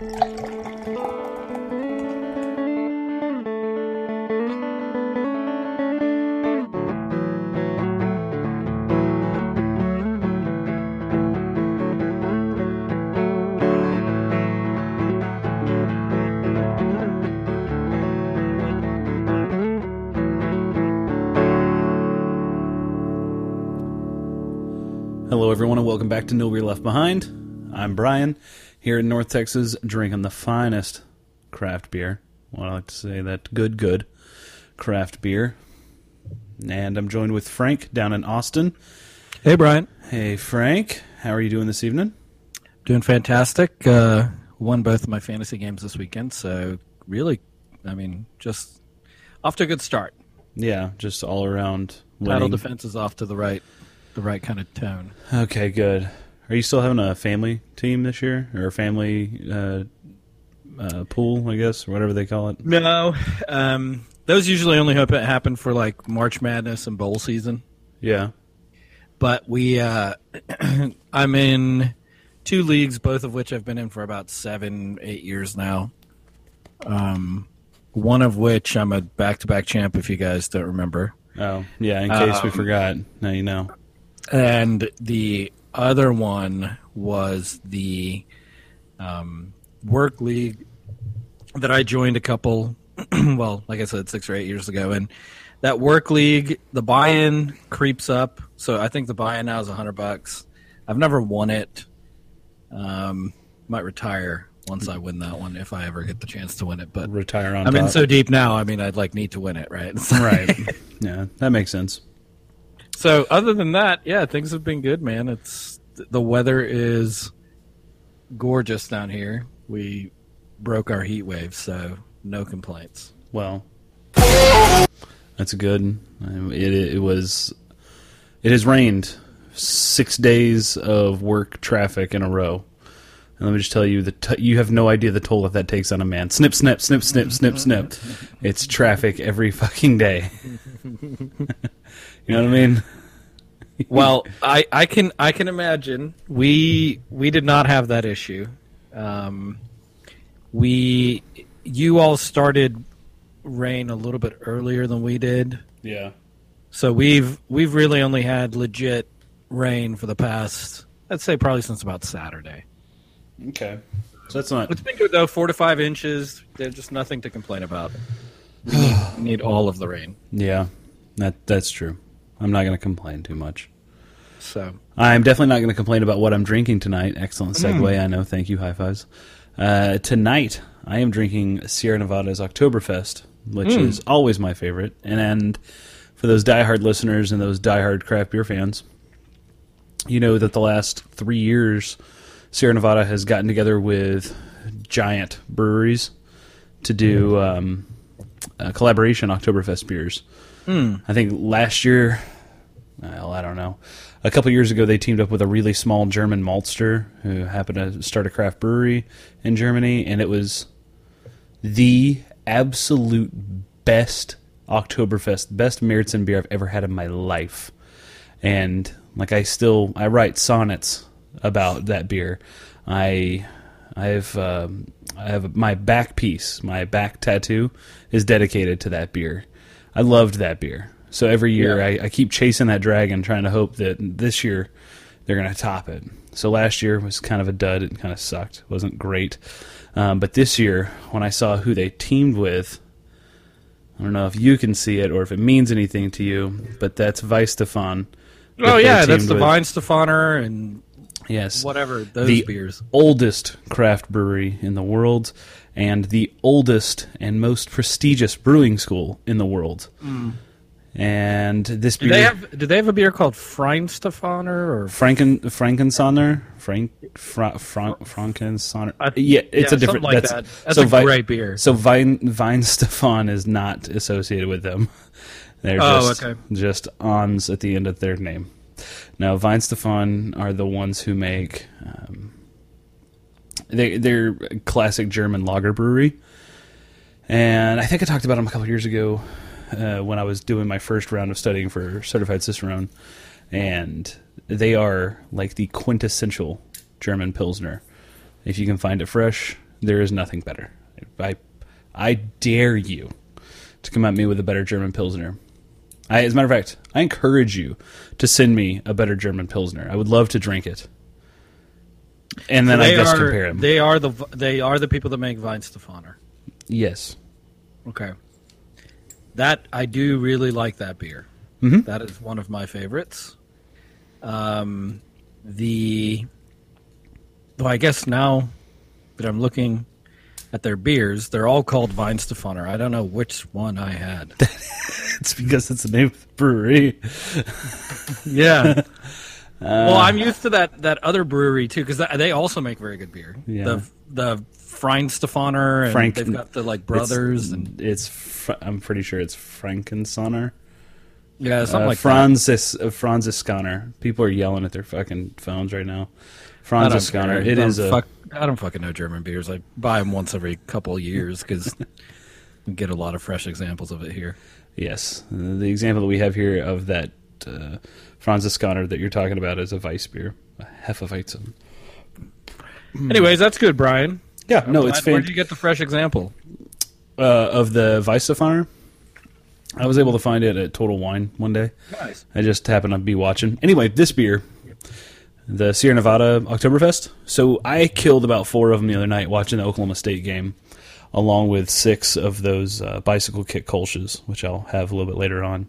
Hello, everyone, and welcome back to No Beer Left Behind. I'm Brian, here in North Texas, drinking the finest craft beer. Well, I like to say that good, good craft beer. And I'm joined with Frank down in Austin. Hey, Brian. Hey, Frank, how are you doing this evening? Doing fantastic. Uh, won both of my fantasy games this weekend, so really, I mean, just off to a good start. Yeah, just all around Title winning. defense is off to the right, the right kind of tone. Okay, good. Are you still having a family team this year, or a family uh, uh, pool, I guess, or whatever they call it? No, um, those usually only happen, for like March Madness and bowl season. Yeah. But we, uh, I'm in two leagues, both of which I've been in for about seven, eight years now. Um, one of which I'm a back-to-back champ. If you guys don't remember. Oh, yeah. In case we Um, forgot, now you know. and the other one was the um, work league that I joined a couple, well, like I said, six or eight years ago, and that work league, the buy-in creeps up. So I think the buy-in now is a hundred bucks. I've never won it. Um, might retire once I win that one if I ever get the chance to win it. But Retire on I'm in so deep now. I mean, I'd like need to win it, right? right. Yeah, that makes sense. So other than that, yeah, things have been good, man. It's the weather is gorgeous down here. We broke our heat wave, so no complaints. Well, that's good. Um, It, it was. It has rained six days of work traffic in a row. And let me just tell you, the t- you have no idea the toll that that takes on a man. Snip, snip, snip, snip, snip, snip. It's traffic every fucking day. you know what I mean? Well, I, I can I can imagine we we did not have that issue. Um, we you all started rain a little bit earlier than we did. Yeah. So we've we've really only had legit rain for the past I'd say probably since about Saturday. Okay. So that's not. It's been good though, four to five inches. There's just nothing to complain about. We need, we need all of the rain. Yeah, that that's true. I'm not going to complain too much. So I'm definitely not going to complain about what I'm drinking tonight. Excellent segue, I know. Thank you, high fives. Uh, tonight, I am drinking Sierra Nevada's Oktoberfest, which is always my favorite. And, and for those diehard listeners and those diehard craft beer fans, you know that the last three years, Sierra Nevada has gotten together with giant breweries to do um, a collaboration Oktoberfest beers. I think last year, well, I don't know. A couple years ago, they teamed up with a really small German maltster who happened to start a craft brewery in Germany, and it was the absolute best Oktoberfest, best Märzen beer I've ever had in my life. And like I still, I write sonnets about that beer. I, I have, um, I have my back piece, my back tattoo is dedicated to that beer. I loved that beer. So every year Yeah. I, I keep chasing that dragon, trying to hope that this year they're going to top it. So last year was kind of a dud. It kind of sucked. It wasn't great. Um, but this year, when I saw who they teamed with, I don't know if you can see it or if it means anything to you, but that's Weihenstephan. Oh yeah, that's the Vine Stefaner and Yes. whatever those the beers. oldest craft brewery in the world and the oldest and most prestigious brewing school in the world. And this Do beer, they have do they have a beer called Frein Stefaner or Franken Frankensonner, Frank Fra, Fra, Frankensonner. Yeah, it's yeah, a different. like that's that. That's so a Vi- great beer. So Weihenstephan is not associated with them. They're Oh, just okay. just ons at the end of their name. Now Weihenstephan are the ones who make. Um, they they're classic German lager brewery, and I think I talked about them a couple years ago uh, when I was doing my first round of studying for certified cicerone, and they are like the quintessential German pilsner. If you can find it fresh, There is nothing better. I, I dare you to come at me with a better German Pilsner. I, as a matter of fact, I encourage you to send me a better German Pilsner. I would love to drink it. And then I they guess are compare them. they are the they are the people that make Weihenstephaner. yes. Okay. That I do really like that beer. Mhm. That is one of my favorites. Um, the well, I guess now that I'm looking at their beers, they're all called Weihenstephaner. I don't know which one I had. It's because it's the name of the brewery. yeah. well, I'm used to that that other brewery too because they also make very good beer. Yeah. The the Freinstefaner and Frank- they've got the like brothers it's, and it's Fr- I'm pretty sure it's Frankensonner. yeah something Uh, like that. Franzis uh, Franziskaner. People are yelling at their fucking phones right now. I don't Franziskaner. care. It I don't fuck, I don't fucking know German beers. I buy them once every couple of years because we get a lot of fresh examples of it here. yes. The example that we have here of that uh, Franziskaner that you're talking about is a Weiss beer, a Hefeweizen. Anyways, that's good, Brian. Yeah, no, Where it's Where fan- did you get the fresh example? uh, of the Weissafaner. I was able to find it at Total Wine one day. Nice. I just happened to be watching. Anyway, this beer, the Sierra Nevada Oktoberfest. So I killed about four of them the other night watching the Oklahoma State game, along with six of those uh, bicycle kick Kolsch's, which I'll have a little bit later on.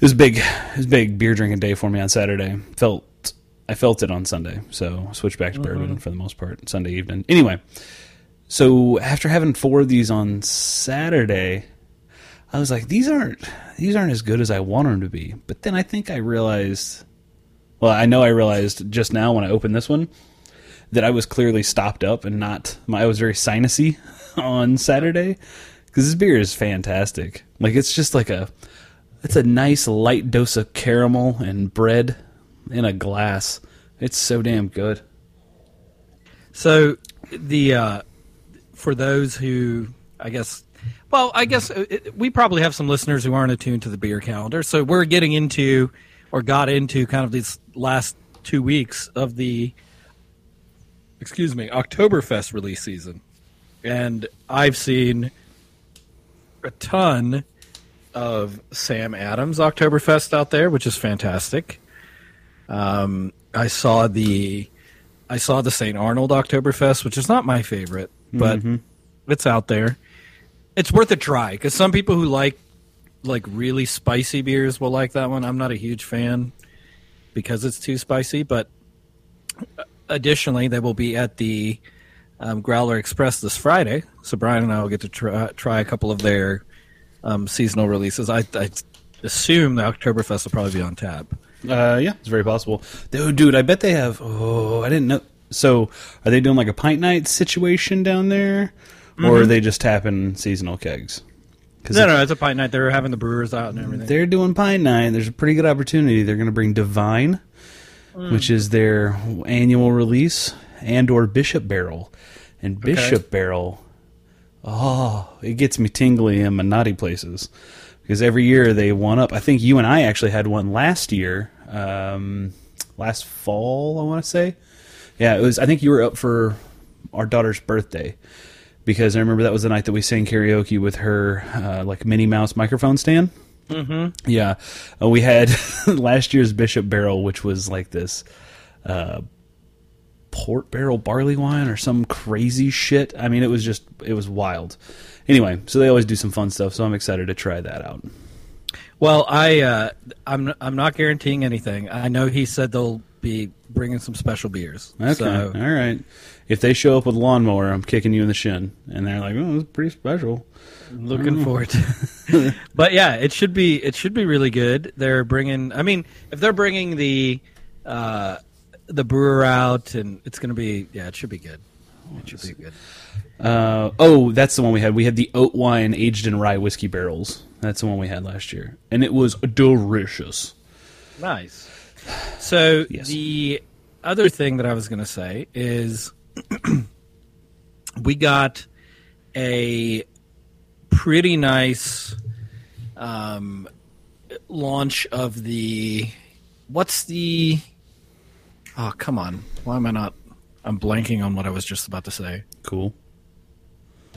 It was big. It was big beer drinking day for me on Saturday. Felt I felt it on Sunday, so I switched back to bourbon uh-huh. for the most part Sunday evening. Anyway, so after having four of these on Saturday, I was like, these aren't these aren't as good as I want them to be. But then I think I realized, well, I know I realized just now when I opened this one that I was clearly stopped up and not. my, I was very sinusy on Saturday because this beer is fantastic. Like it's just like a, it's a nice light dose of caramel and bread in a glass. It's so damn good. So the uh, for those who I guess well I guess uh, it, we probably have some listeners who aren't attuned to the beer calendar. So we're getting into or got into kind of these last two weeks of the excuse me Oktoberfest release season, and I've seen a ton of Sam Adams Oktoberfest out there, which is fantastic. Um, I saw the I saw the St. Arnold Oktoberfest, which is not my favorite, but it's out there. It's worth a try because some people who like like really spicy beers will like that one. I'm not a huge fan because it's too spicy, but additionally, they will be at the um, Growler Express this Friday, so Brian and I will get to try, try a couple of their um, seasonal releases. I, I assume the Oktoberfest will probably be on tap. Uh, yeah, it's very possible. Dude, dude, I bet they have. Oh, I didn't know. So, are they doing like a pint night situation down there, or are they just tapping seasonal kegs? Because No, no, it's a pint night. They're having the brewers out and everything. they're doing pint night, there's a pretty good opportunity. They're going to bring Divine, which is their annual release, and or Bishop Barrel, and Bishop Barrel. Oh, it gets me tingly in my naughty places because every year they one up. I think you and I actually had one last year, um, last fall. I want to say, yeah, it was. I think you were up for our daughter's birthday because I remember that was the night that we sang karaoke with her, uh, like Minnie Mouse microphone stand. Mm-hmm. Yeah, uh, we had last year's Bishop Barrel, which was like this uh, port barrel barley wine or some crazy shit. I mean, it was just it was wild. Anyway, so they always do some fun stuff, so I'm excited to try that out. Well, I uh, I'm I'm not guaranteeing anything. I know he said they'll be bringing some special beers. Okay, So, all right. If they show up with lawnmower, I'm kicking you in the shin, and they're like, "Oh, it's pretty special." looking forward. to But yeah, it should be it should be really good. They're bringing. I mean, if they're bringing the uh, the brewer out, and it's going to be yeah, it should be good. It should be good. Uh, oh, that's the one we had. We had the oat wine aged in rye whiskey barrels. That's the one we had last year, and it was delicious. Nice. So Yes. the other thing that I was going to say is we got a pretty nice um, launch of the what's the oh come on why am I not I'm blanking on what I was just about to say. Cool.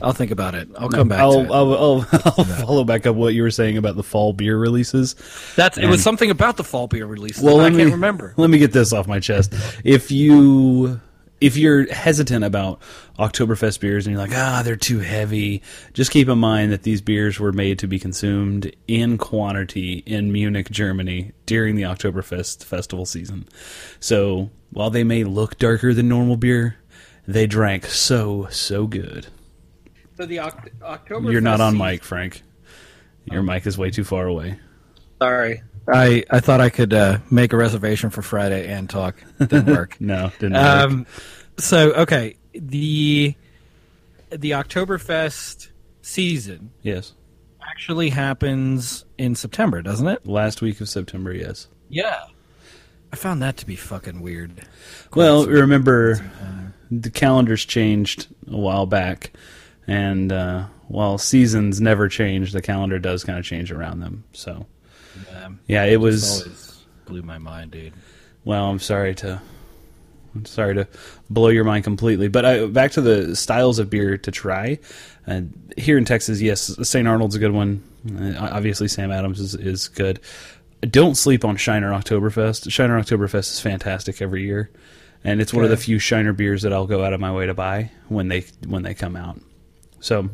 I'll think about it. I'll come back I'll, to it. I'll, I'll, I'll follow back up what you were saying about the fall beer releases. That's it was something about the fall beer release. Well, Well, I let can't me remember. Let me get this off my chest. If you if you're hesitant about Oktoberfest beers and you're like, ah, they're too heavy, just keep in mind that these beers were made to be consumed in quantity in Munich, Germany during the Oktoberfest festival season. So while they may look darker than normal beer, they drank so so good. So the October. You're not on mic, Frank. Your Oh. mic is way too far away. Sorry. I, I thought I could uh, make a reservation for Friday and talk. Didn't work. No, didn't work. um, so okay, the the Oktoberfest season yes. actually happens in September, doesn't it? Last week of September, yes. Yeah. I found that to be fucking weird. Well, remember the calendars changed a while back, and uh, while seasons never change, the calendar does kind of change around them. So, Um, yeah, it was. always blew my mind, dude. Well, I'm sorry to. I'm sorry to blow your mind completely, but I, back to the styles of beer to try. Uh, here in Texas, yes, St. Arnold's a good one. Uh, obviously, Sam Adams is, is good. Don't sleep on Shiner Oktoberfest. Shiner Oktoberfest is fantastic every year, and it's one of the few Shiner beers that I'll go out of my way to buy when they when they come out. So,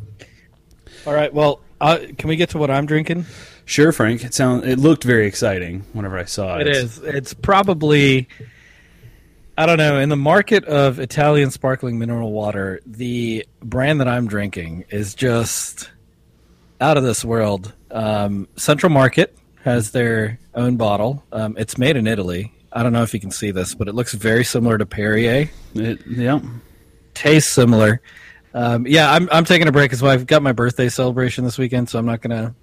All right. Well, uh, can we get to what I'm drinking? Sure, Frank. It sound it looked very exciting whenever I saw it. It is. It's probably. I don't know. In the market of Italian sparkling mineral water, the brand that I'm drinking is just out of this world. Um, Central Market has their own bottle. Um, it's made in Italy. I don't know if you can see this, but it looks very similar to Perrier. It, yeah. Tastes similar. Um, yeah, I'm I'm taking a break as well. I've got my birthday celebration this weekend, so I'm not gonna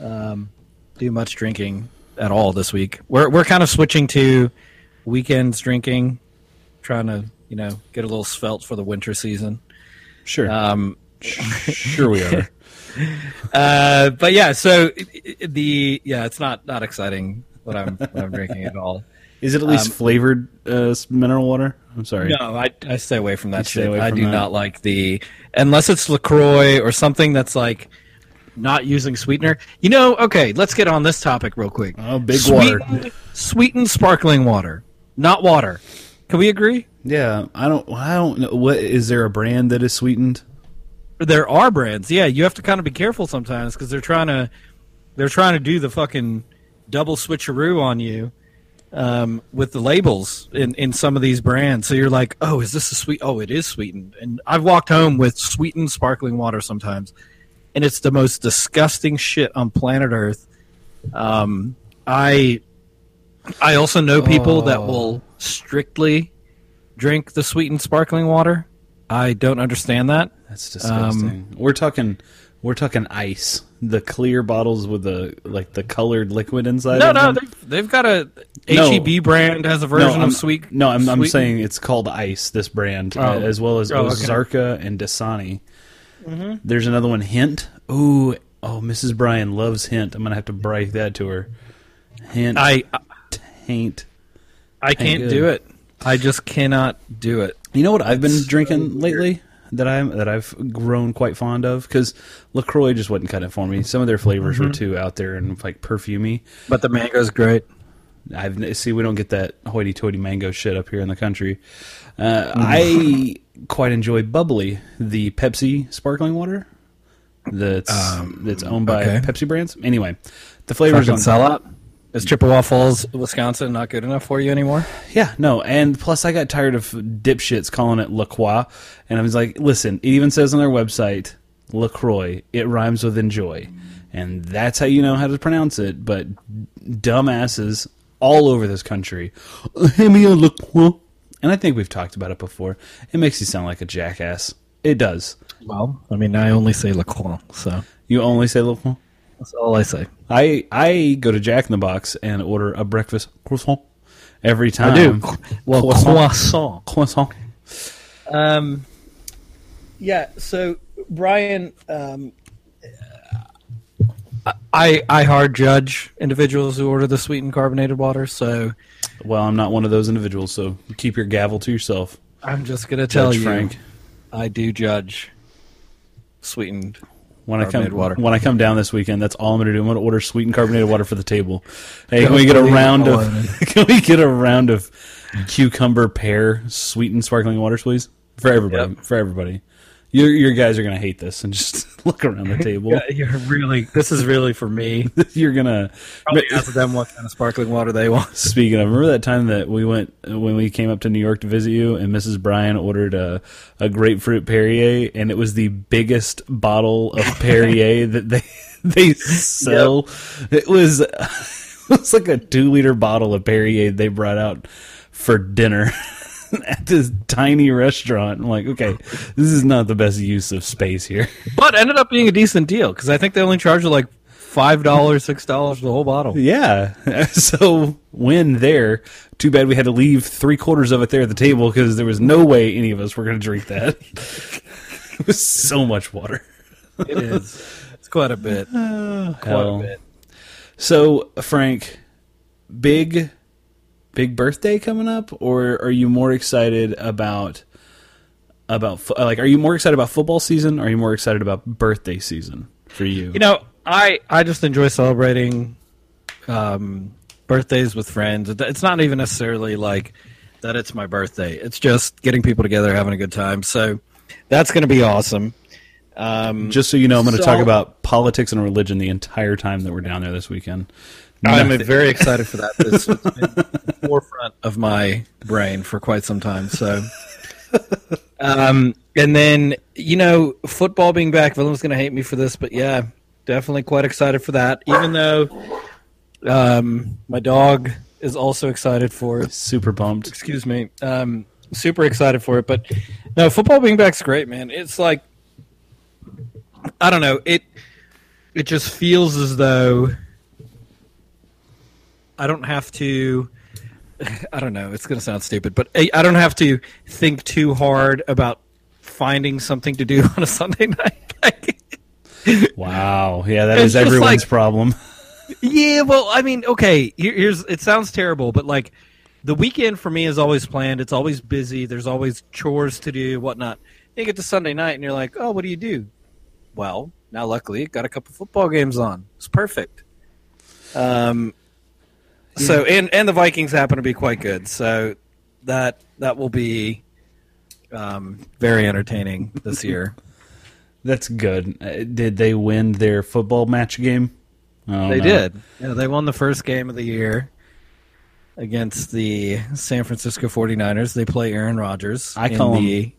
um, do much drinking at all this week. We're we're kind of switching to weekends drinking, trying to you know get a little svelte for the winter season. Sure. Um, sure we are. uh, but yeah, so the yeah, it's not not exciting what I'm what I'm drinking at all. Is it at least Um, flavored uh, mineral water? I'm sorry. No, I, I stay away from that shit. I do that? not like the unless it's Lacroix or something that's like not using sweetener. You know, okay, let's get on this topic real quick. Oh, big water. sweetened, Sweetened sparkling water, not water. Can we agree? Yeah, I don't. I don't know. What is there a brand that is sweetened? There are brands. Yeah, you have to kind of be careful sometimes because they're trying to they're trying to do the fucking double switcheroo on you um, with the labels in, in some of these brands. So you're like, oh, is this a sweet? Oh, it is sweetened. And I've walked home with sweetened sparkling water sometimes, and it's the most disgusting shit on planet Earth. Um, I I also know people that Oh. will strictly drink the sweetened sparkling water. I don't understand that. That's disgusting. we're talking. We're talking ice. The clear bottles with the like the colored liquid inside. No, no, they've, they've got a No. HEB brand has a version I'm, of sweet. No, I'm, I'm saying it's called Ice. This brand, Oh. as well as Oh, okay. Ozarka and Dasani. There's another one, Hint. Ooh, oh, Mrs. Bryan loves Hint. I'm gonna have to break that to her. Hint, I taint. I can't good. do it. I just cannot do it. You know what I've been drinking lately that I that I've grown quite fond of because Lacroix just wasn't cutting it for me. Some of their flavors Mm-hmm. were too out there and like perfumey. But the mango's great. I've see we don't get that hoity-toity mango shit up here in the country. Uh, Mm. I quite enjoy Bubbly, the Pepsi sparkling water that's um, that's owned by okay. Pepsi brands. Anyway, the flavors Fucking on sellout. Is Chippewa Falls, Wisconsin, not good enough for you anymore? Yeah, no, and plus I got tired of dipshits calling it La Croix, and I was like, listen, it even says on their website Lacroix. It rhymes with enjoy, and that's how you know how to pronounce it. But dumbasses all over this country, hand me a La Croix, and I think we've talked about it before. It makes you sound like a jackass. It does. Well, I mean, I only say La Croix, so You only say La Croix. that's all I say. I I go to Jack in the Box and order a breakfast croissant every time. I do. Well, Croissant. croissant. Croissant. Um, yeah. So Brian, um, I I hard judge individuals who order the sweetened carbonated water. So Well, I'm not one of those individuals, so keep your gavel to yourself. I'm just gonna tell Judge you, Frank. I do judge sweetened. When I come water. when I come down this weekend, that's all I'm going to do. I'm going to order sweetened carbonated water for the table. Hey, can Don't we get a round of can we get a round of cucumber pear sweetened sparkling waters, please? For everybody. Yep. For everybody. Your your guys are going to hate this and just look around the table. Yeah, you're really. This is really for me. You're going to Probably ask them what kind of sparkling water they want. Speaking of, remember that time that we went when we came up to New York to visit you, and Mrs. Bryan ordered a, a grapefruit Perrier, and it was the biggest bottle of Perrier that they they sell. It was it was like a two liter bottle of Perrier they brought out for dinner at this tiny restaurant. I'm like, okay, this is not the best use of space here. But ended up being a decent deal because I think they only charged you like five dollars, six dollars for the whole bottle. Yeah. So when there, too bad we had to leave three quarters of it there at the table because there was no way any of us were going to drink that. it was so much water. It is. It's quite a bit. Quite Hell. a bit. So Frank, big, big birthday coming up, or are you more excited about about like? Are you more excited about football season? Or are you more excited about birthday season for you? You know, I I just enjoy celebrating um, birthdays with friends. It's not even necessarily like that. It's my birthday. It's just getting people together, having a good time. So that's going to be awesome. Um, Just so you know, I'm going to So- talk about politics and religion the entire time that we're down there this weekend. I'm Nothing- very excited for that. It's, it's been the forefront of my brain for quite some time. So, um, and then you know, football being back, Willem's going to hate me for this, but yeah, definitely quite excited for that. Even though um, my dog is also excited for it. super pumped. Excuse me. Um, super excited for it, but no, football being back's great, man. It's like I don't know it. It just feels as though I don't have to. I don't know. It's going to sound stupid, but I I don't have to think too hard about finding something to do on a Sunday night. Wow. Yeah, that It's is everyone's like- problem. yeah, well, I mean, okay. Here, here's. It sounds terrible, but like, the weekend for me is always planned. It's always busy. There's always chores to do, whatnot. Then you get to Sunday night, and you're like, oh, what do you do? Well, now luckily, got a couple football games on. It's perfect. Um. So and and the Vikings happen to be quite good. So that that will be um, very entertaining this year. That's good. Uh, did they win their football match game? Oh, They no. did. Yeah, they won the first game of the year against the San Francisco 49ers. They play Aaron Rodgers. I in call him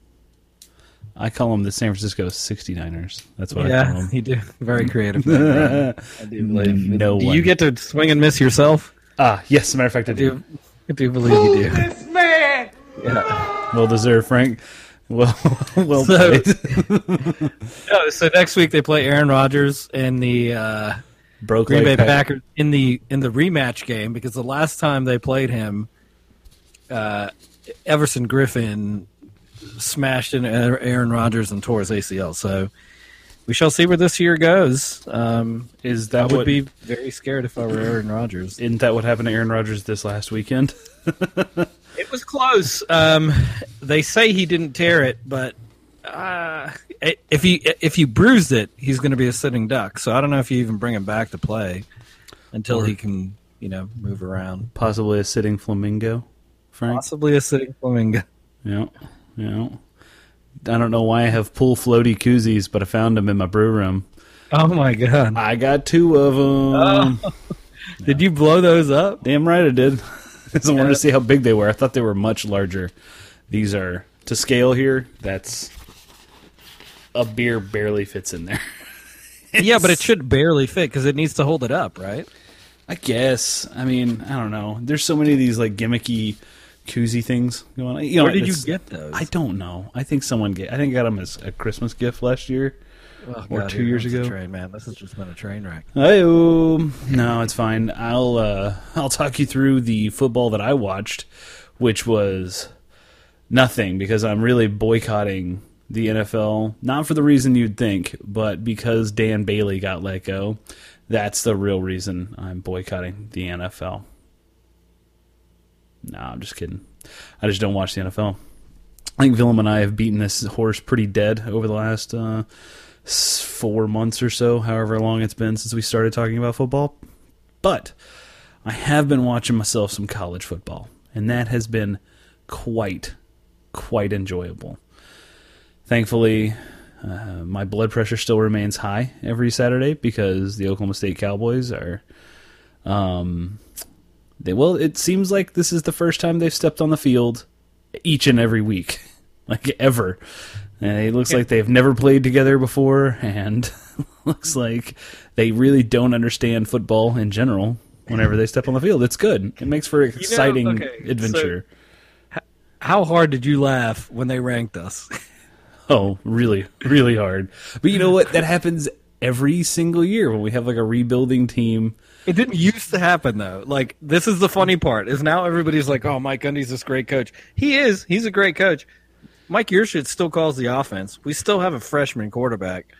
I call them the San Francisco 69ers. That's what I call Yeah, them. you do. Very creative. Brian. I do believe. No do one. you get to swing and miss yourself? Ah, yes. As a matter of fact, I I do. do. I do believe you do. This man! Yeah. Well deserved, Frank. Well, well So- played. No, so next week they play Aaron Rodgers and the uh, Broke Green Bay pack- Packers in the in the rematch game because the last time they played him, uh, Everson Griffen smashed in Aaron Rodgers and tore his ACL. So we shall see where this year goes. Um, Is I that would what? be very scared if I were Aaron Rodgers. Isn't that what happened to Aaron Rodgers this last weekend? It was close. Um, they say he didn't tear it, but uh, if he if you bruised it, he's going to be a sitting duck. So I don't know if you even bring him back to play until he can, you know, move around. Possibly a sitting flamingo, Frank. Possibly a sitting flamingo. Yeah, yeah. I don't know why I have pool floaty koozies, but I found them in my brew room. Oh my god! I got two of them. Oh. Did you blow those up? Damn right I did. I wanted to see how big they were. I thought they were much larger. These are to scale here. That's a beer barely fits in there. yeah, but it should barely fit because it needs to hold it up, right? I guess. I mean, I don't know. There's so many of these like gimmicky koozie things going on. You know, Where did you get those? I don't know. I think someone get. I think I got them as a Christmas gift last year. Oh, or God, two years ago. train man. This has just been a train wreck. Oh no, it's fine. I'll uh, I'll talk you through the football that I watched, which was nothing because I'm really boycotting the NFL. Not for the reason you'd think, but because Dan Bailey got let go. That's the real reason I'm boycotting the NFL. No, I'm just kidding. I just don't watch the NFL. I think Willem and I have beaten this horse pretty dead over the last uh, four months or so, however long it's been since we started talking about football. But I have been watching myself some college football, and that has been quite, quite enjoyable. Thankfully, uh, my blood pressure still remains high every Saturday because the Oklahoma State Cowboys are. Um, they well, it seems like this is the first time they've stepped on the field each and every week, like ever. And it looks like they've never played together before, and looks like they really don't understand football in general. Whenever they step on the field, it's good. It makes for exciting okay, so- adventure. How hard did you laugh when they ranked us? Oh, really, really hard. But you know what? That happens every single year when we have like a rebuilding team. It didn't used to happen though. Like this is the funny part is now everybody's like, "Oh, Mike Gundy's this great coach." He is. He's a great coach. Mike Yurcich still calls the offense. We still have a freshman quarterback.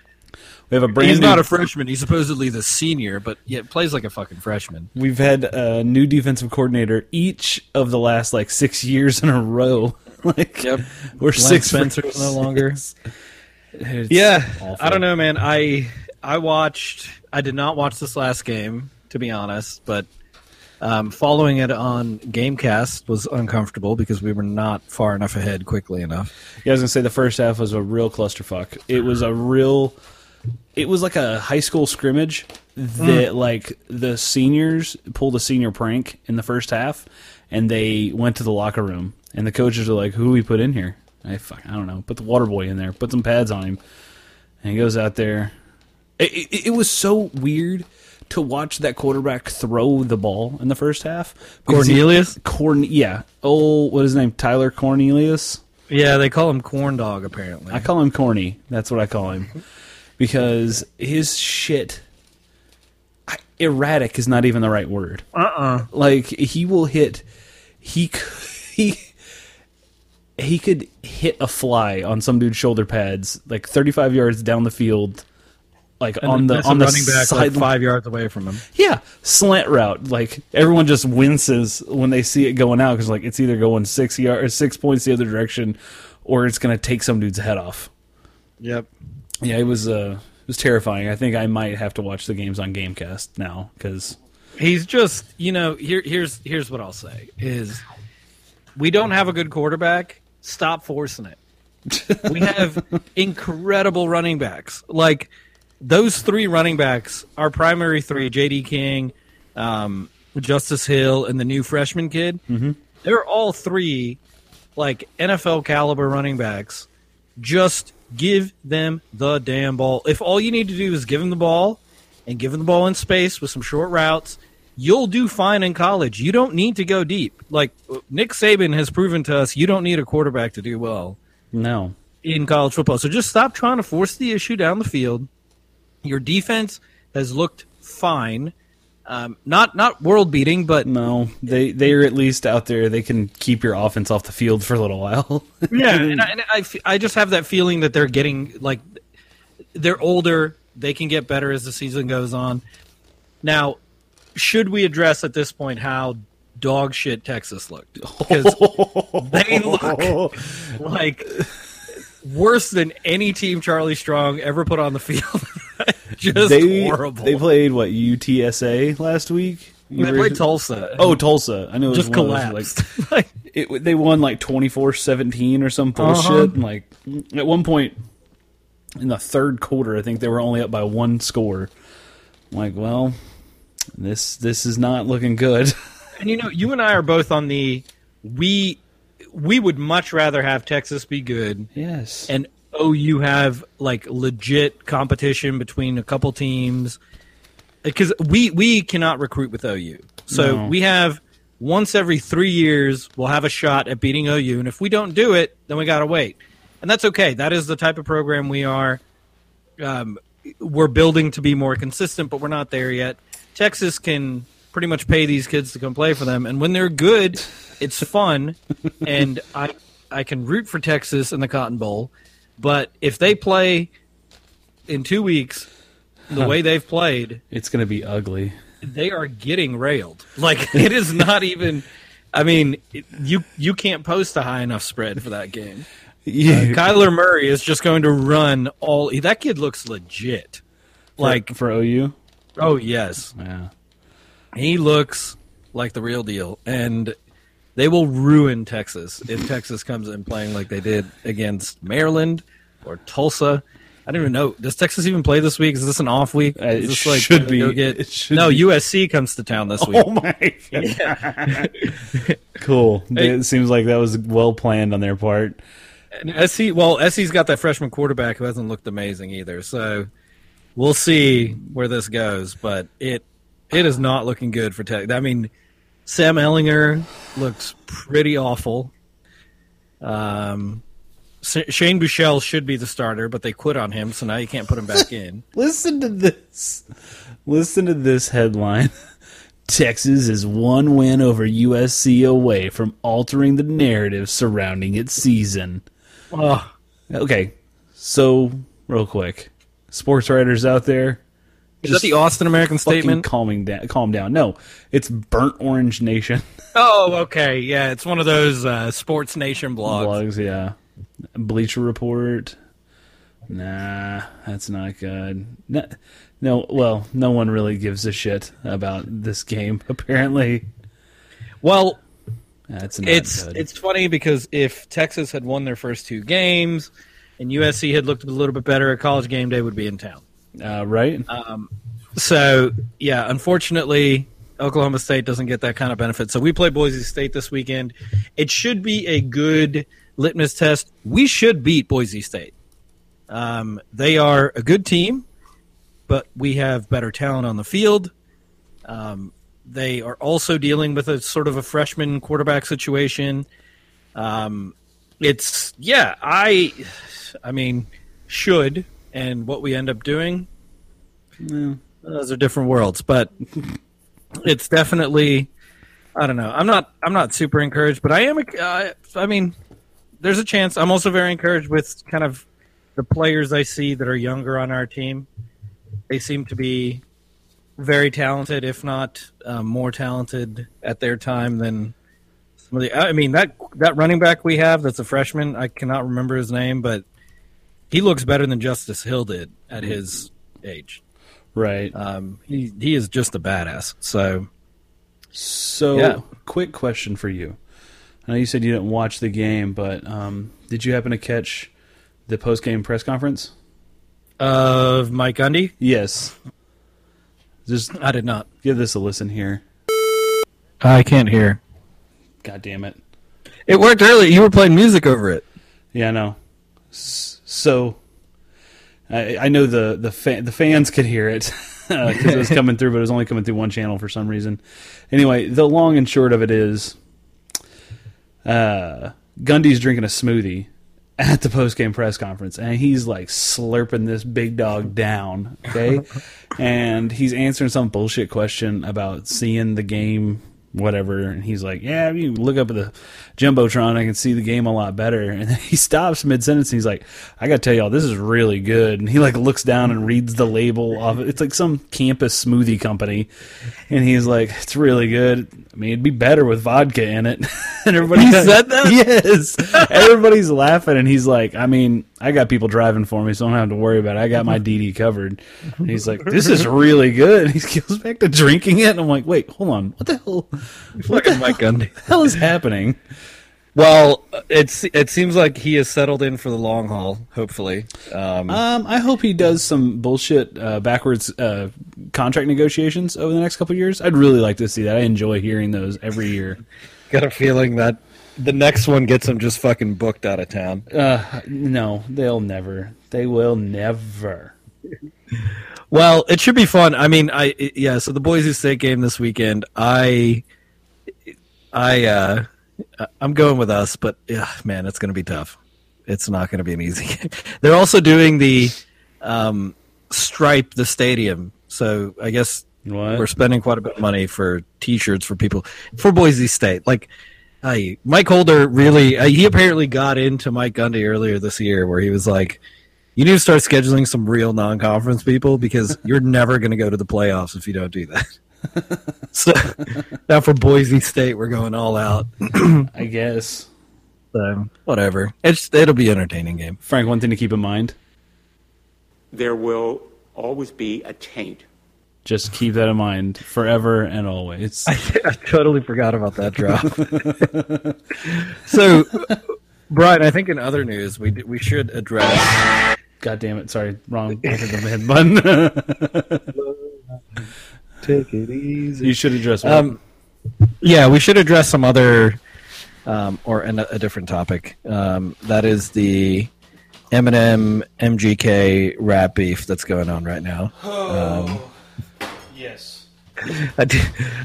We have a brand He's new. not a freshman. He's supposedly the senior, but yet plays like a fucking freshman. we've had a new defensive coordinator each of the last like six years in a row. like Yep. we're six Spencer's no longer. Yeah, awful. I don't know, man. I I watched. I did not watch this last game, to be honest, but um, following it on GameCast was uncomfortable because we were not far enough ahead quickly enough. Yeah, I was gonna say the first half was a real clusterfuck. It was a real. It was like a high school scrimmage that like the seniors pulled a senior prank in the first half, and they went to the locker room, and the coaches are like, "Who we put in here? I fuck, I don't know. Put the water boy in there. Put some pads on him." And he goes out there. It, it, it was so weird to watch that quarterback throw the ball in the first half. because he- Cornelius? Corn, yeah. Oh, what is his name? Taylor Cornelius. Yeah, they call him corn dog apparently. I call him corny. That's what I call him. Because his shit I, erratic is not even the right word. uh-uh. Like he will hit he he he could hit a fly on some dude's shoulder pads like 35 yards down the field like on the on the running back side like five yards away from him. yeah, slant route. Like everyone just winces when they see it going out because like it's either going six yards, six points the other direction, or it's going to take some dude's head off. Yep. Yeah, it was uh, it was terrifying. I think I might have to watch the games on GameCast now because He's just, you know, here here's here's what I'll say is we don't have a good quarterback. Stop forcing it. we have incredible running backs. Like those three running backs, our primary three, J.D. King, um, Justice Hill, and the new freshman kid. Mm-hmm. They're all three like NFL caliber running backs. Just give them the damn ball. If all you need to do is give them the ball and give them the ball in space with some short routes, you'll do fine in college. You don't need to go deep. Like Nick Saban has proven to us, you don't need a quarterback to do well no, in college football. So just stop trying to force the issue down the field. Your defense has looked fine. Um, not not world beating, but no, they they are at least out there. They can keep your offense off the field for a little while. yeah, and, I, and I, f- I just have that feeling that they're getting like they're older. They can get better as the season goes on. Now, should we address at this point how dog shit Texas looked? Because they look like worse than any team Charlie Strong ever put on the field. just they horrible. they played what UTSA last week. You They were- played Tulsa. Oh, Tulsa. I know it was just those, collapsed. Like, Like, it, they won like 24-17 or some bullshit. Uh-huh. And like at one point in the third quarter, I think they were only up by one score. I'm like, well, this this is not looking good. and you know, you and I are both on the we we would much rather have Texas be good yes. and OU have like legit competition between a couple teams because we we cannot recruit with OU. So No. we have once every three years we'll have a shot at beating OU, and if we don't do it, then we got to wait, and that's okay. That is the type of program we are. Um, we're building to be more consistent, but we're not there yet. Texas can pretty much pay these kids to come play for them, and when they're good, it's fun, and I I can root for Texas in the Cotton Bowl, but if they play in two weeks the way they've played, it's going to be ugly. they are getting railed. Like it is not even. I mean, it- you you can't post a high enough spread for that game. Yeah. Uh, Kyler Murray is just going to run all. That kid looks legit. Like, for OU. oh yes, Yeah. he looks like the real deal, and they will ruin Texas if Texas comes in playing like they did against Maryland or Tulsa. I don't even know. Does Texas even play this week? Is this an off week? Uh, it like should Get, It should no, be. USC comes to town this week. Oh my god. cool. It seems like that was well planned on their part. And SC, well, SC's got that freshman quarterback who hasn't looked amazing either. So we'll see where this goes, but it it is not looking good for Tech. I mean, Sam Ehlinger looks pretty awful. Um, Sh- Shane Buechele should be the starter, but they quit on him, so now you can't put him back in. Listen to this. Listen to this headline. Texas is one win over USC away from altering the narrative surrounding its season. Oh, Okay, so real quick, sports writers out there, is that the Austin American-Statesman? calming down. Calm down. No, it's burnt orange nation Oh, okay, yeah, it's one of those uh, Sports Nation blogs. blogs. Yeah, Bleacher Report. Nah, that's not good. No, no, well, no one really gives a shit about this game. Apparently, Well, that's not it's good. it's funny because if Texas had won their first two games and USC had looked a little bit better, a college game day would be in town. Uh, right. So yeah, unfortunately, Oklahoma State doesn't get that kind of benefit. So we play Boise State this weekend. It should be a good litmus test. We should beat Boise State. Um, they are a good team, but we have better talent on the field. Um, they are also dealing with a sort of a freshman quarterback situation. Um, it's yeah, I, I mean, should and what we end up doing those are different worlds, but it's definitely. I don't know. I'm not. I'm not super encouraged, but I am. Uh, I mean, there's a chance. I'm also very encouraged with kind of the players I see that are younger on our team. They seem to be very talented, if not uh, more talented at their time than some of the. I mean that that running back we have that's a freshman. I cannot remember his name, but he looks better than Justice Hill did at his age. Right. Um, he he is just a badass. So So, Yeah. quick question for you. I know you said you didn't watch the game, but um, did you happen to catch the post game press conference? of Mike Gundy, Yes. Just I did not. give this a listen here. I can't hear. God damn it. It worked earlier. You were playing music over it. Yeah, I know. S- So, I, I know the the fa- the fans could hear it because it was coming through, but it was only coming through one channel for some reason. Anyway, the long and short of it is, uh, Gundy's drinking a smoothie at the post game press conference, and he's like slurping this big dog down. Okay, and he's answering some bullshit question about seeing the game. Whatever, and he's like, "Yeah, you look up at the jumbotron, I can see the game a lot better." And then he stops mid sentence, and he's like, "I got to tell y'all, this is really good." And he like looks down and reads the label off it. It's like some campus smoothie company, and he's like, "It's really good. I mean, it'd be better with vodka in it." and everybody He said that? Yes, everybody's laughing, and he's like, "I mean, I got people driving for me, so I don't have to worry about it. I got my DD covered." And he's like, "This is really good." And he goes back to drinking it, and I'm like, "Wait, hold on, what the hell? What the Mike Gundy. hell is happening?" Well, it's it seems like he has settled in for the long haul. Hopefully, um, Um, I hope he does some bullshit uh, backwards uh, contract negotiations over the next couple of years. I'd really like to see that. I enjoy hearing those every year. got a feeling that the next one gets them just fucking booked out of town. Uh, no, they'll never. They will never. Well, it should be fun. I mean, I yeah. So the Boise State game this weekend, I, I, uh, I'm going with us, but yeah, man, it's going to be tough. It's not going to be an easy. game. They're also doing the um, stripe the stadium, so I guess What? we're spending quite a bit of money for T-shirts for people for Boise State. Like, I Mike Holder really, uh, he apparently got into Mike Gundy earlier this year, where he was like, "You need to start scheduling some real non-conference people because you're never going to go to the playoffs if you don't do that." so now for Boise State, we're going all out. I guess. So whatever. It's it'll be an entertaining game. Frank, one thing to keep in mind. There will always be a taint. Just keep that in mind forever and always. I, I totally forgot about that drop. so, Brian, I think in other news we we should address. God damn it! Sorry, wrong. I hit the head button. Take it easy. you should address. What? Um, yeah, we should address some other, um, or an, a different topic. Um, that is the Eminem MGK rap beef that's going on right now. Um, yes. I do,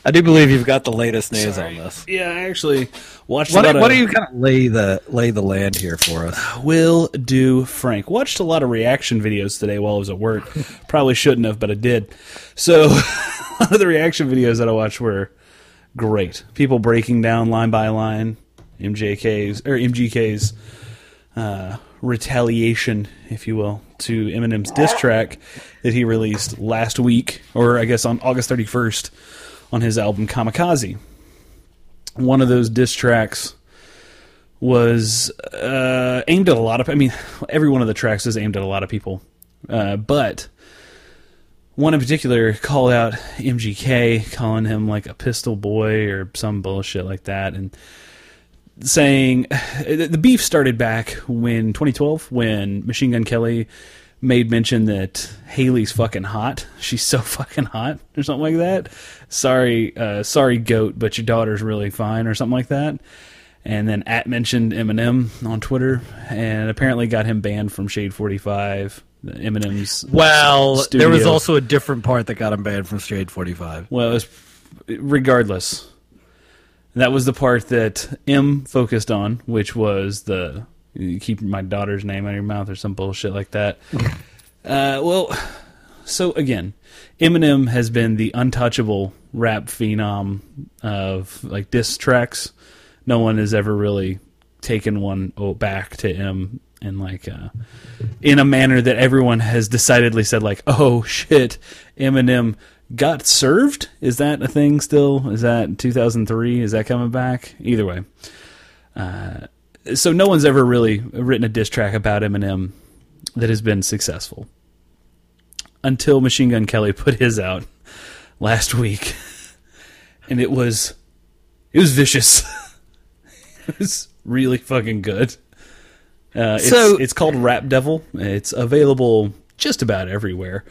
I do believe you've got the latest news on this. Yeah, I actually watched. What, a lot what do you kind of lay the lay the land here for us? Will do, Frank. Watched a lot of reaction videos today while I was at work. Probably shouldn't have, but I did. So, a lot of the reaction videos that I watched were great. People breaking down line by line MJK's or MGK's uh, retaliation, if you will, to Eminem's diss track that he released last week, or I guess on August 31st, on his album Kamikaze. One of those diss tracks was uh, aimed at a lot of. I mean, every one of the tracks is aimed at a lot of people, uh, but one in particular called out MGK, calling him like a pistol boy or some bullshit like that, and saying the beef started back when 2012 when Machine Gun Kelly made mention that Hailie's fucking hot. She's so fucking hot or something like that. Sorry, uh, sorry, goat, but your daughter's really fine or something like that. And then at mentioned Eminem on Twitter and apparently got him banned from Shade 45. Eminem's Well, studio. there was also a different part that got him banned from Shade Forty Five. Well, it that was the part that M focused on, which was the keep my daughter's name out of your mouth or some bullshit like that. uh, well, so again, Eminem has been the untouchable rap phenom of like diss tracks. No one has ever really taken one back to M in like uh, in a manner that everyone has decidedly said like, oh shit, Eminem got served. Is that a thing still? Is that 2003? Is that coming back? Either way. Uh, so no one's ever really written a diss track about Eminem that has been successful until Machine Gun Kelly put his out last week, and it was it was vicious. it was really fucking good. Uh, it's, So- it's called Rap Devil. It's available just about everywhere.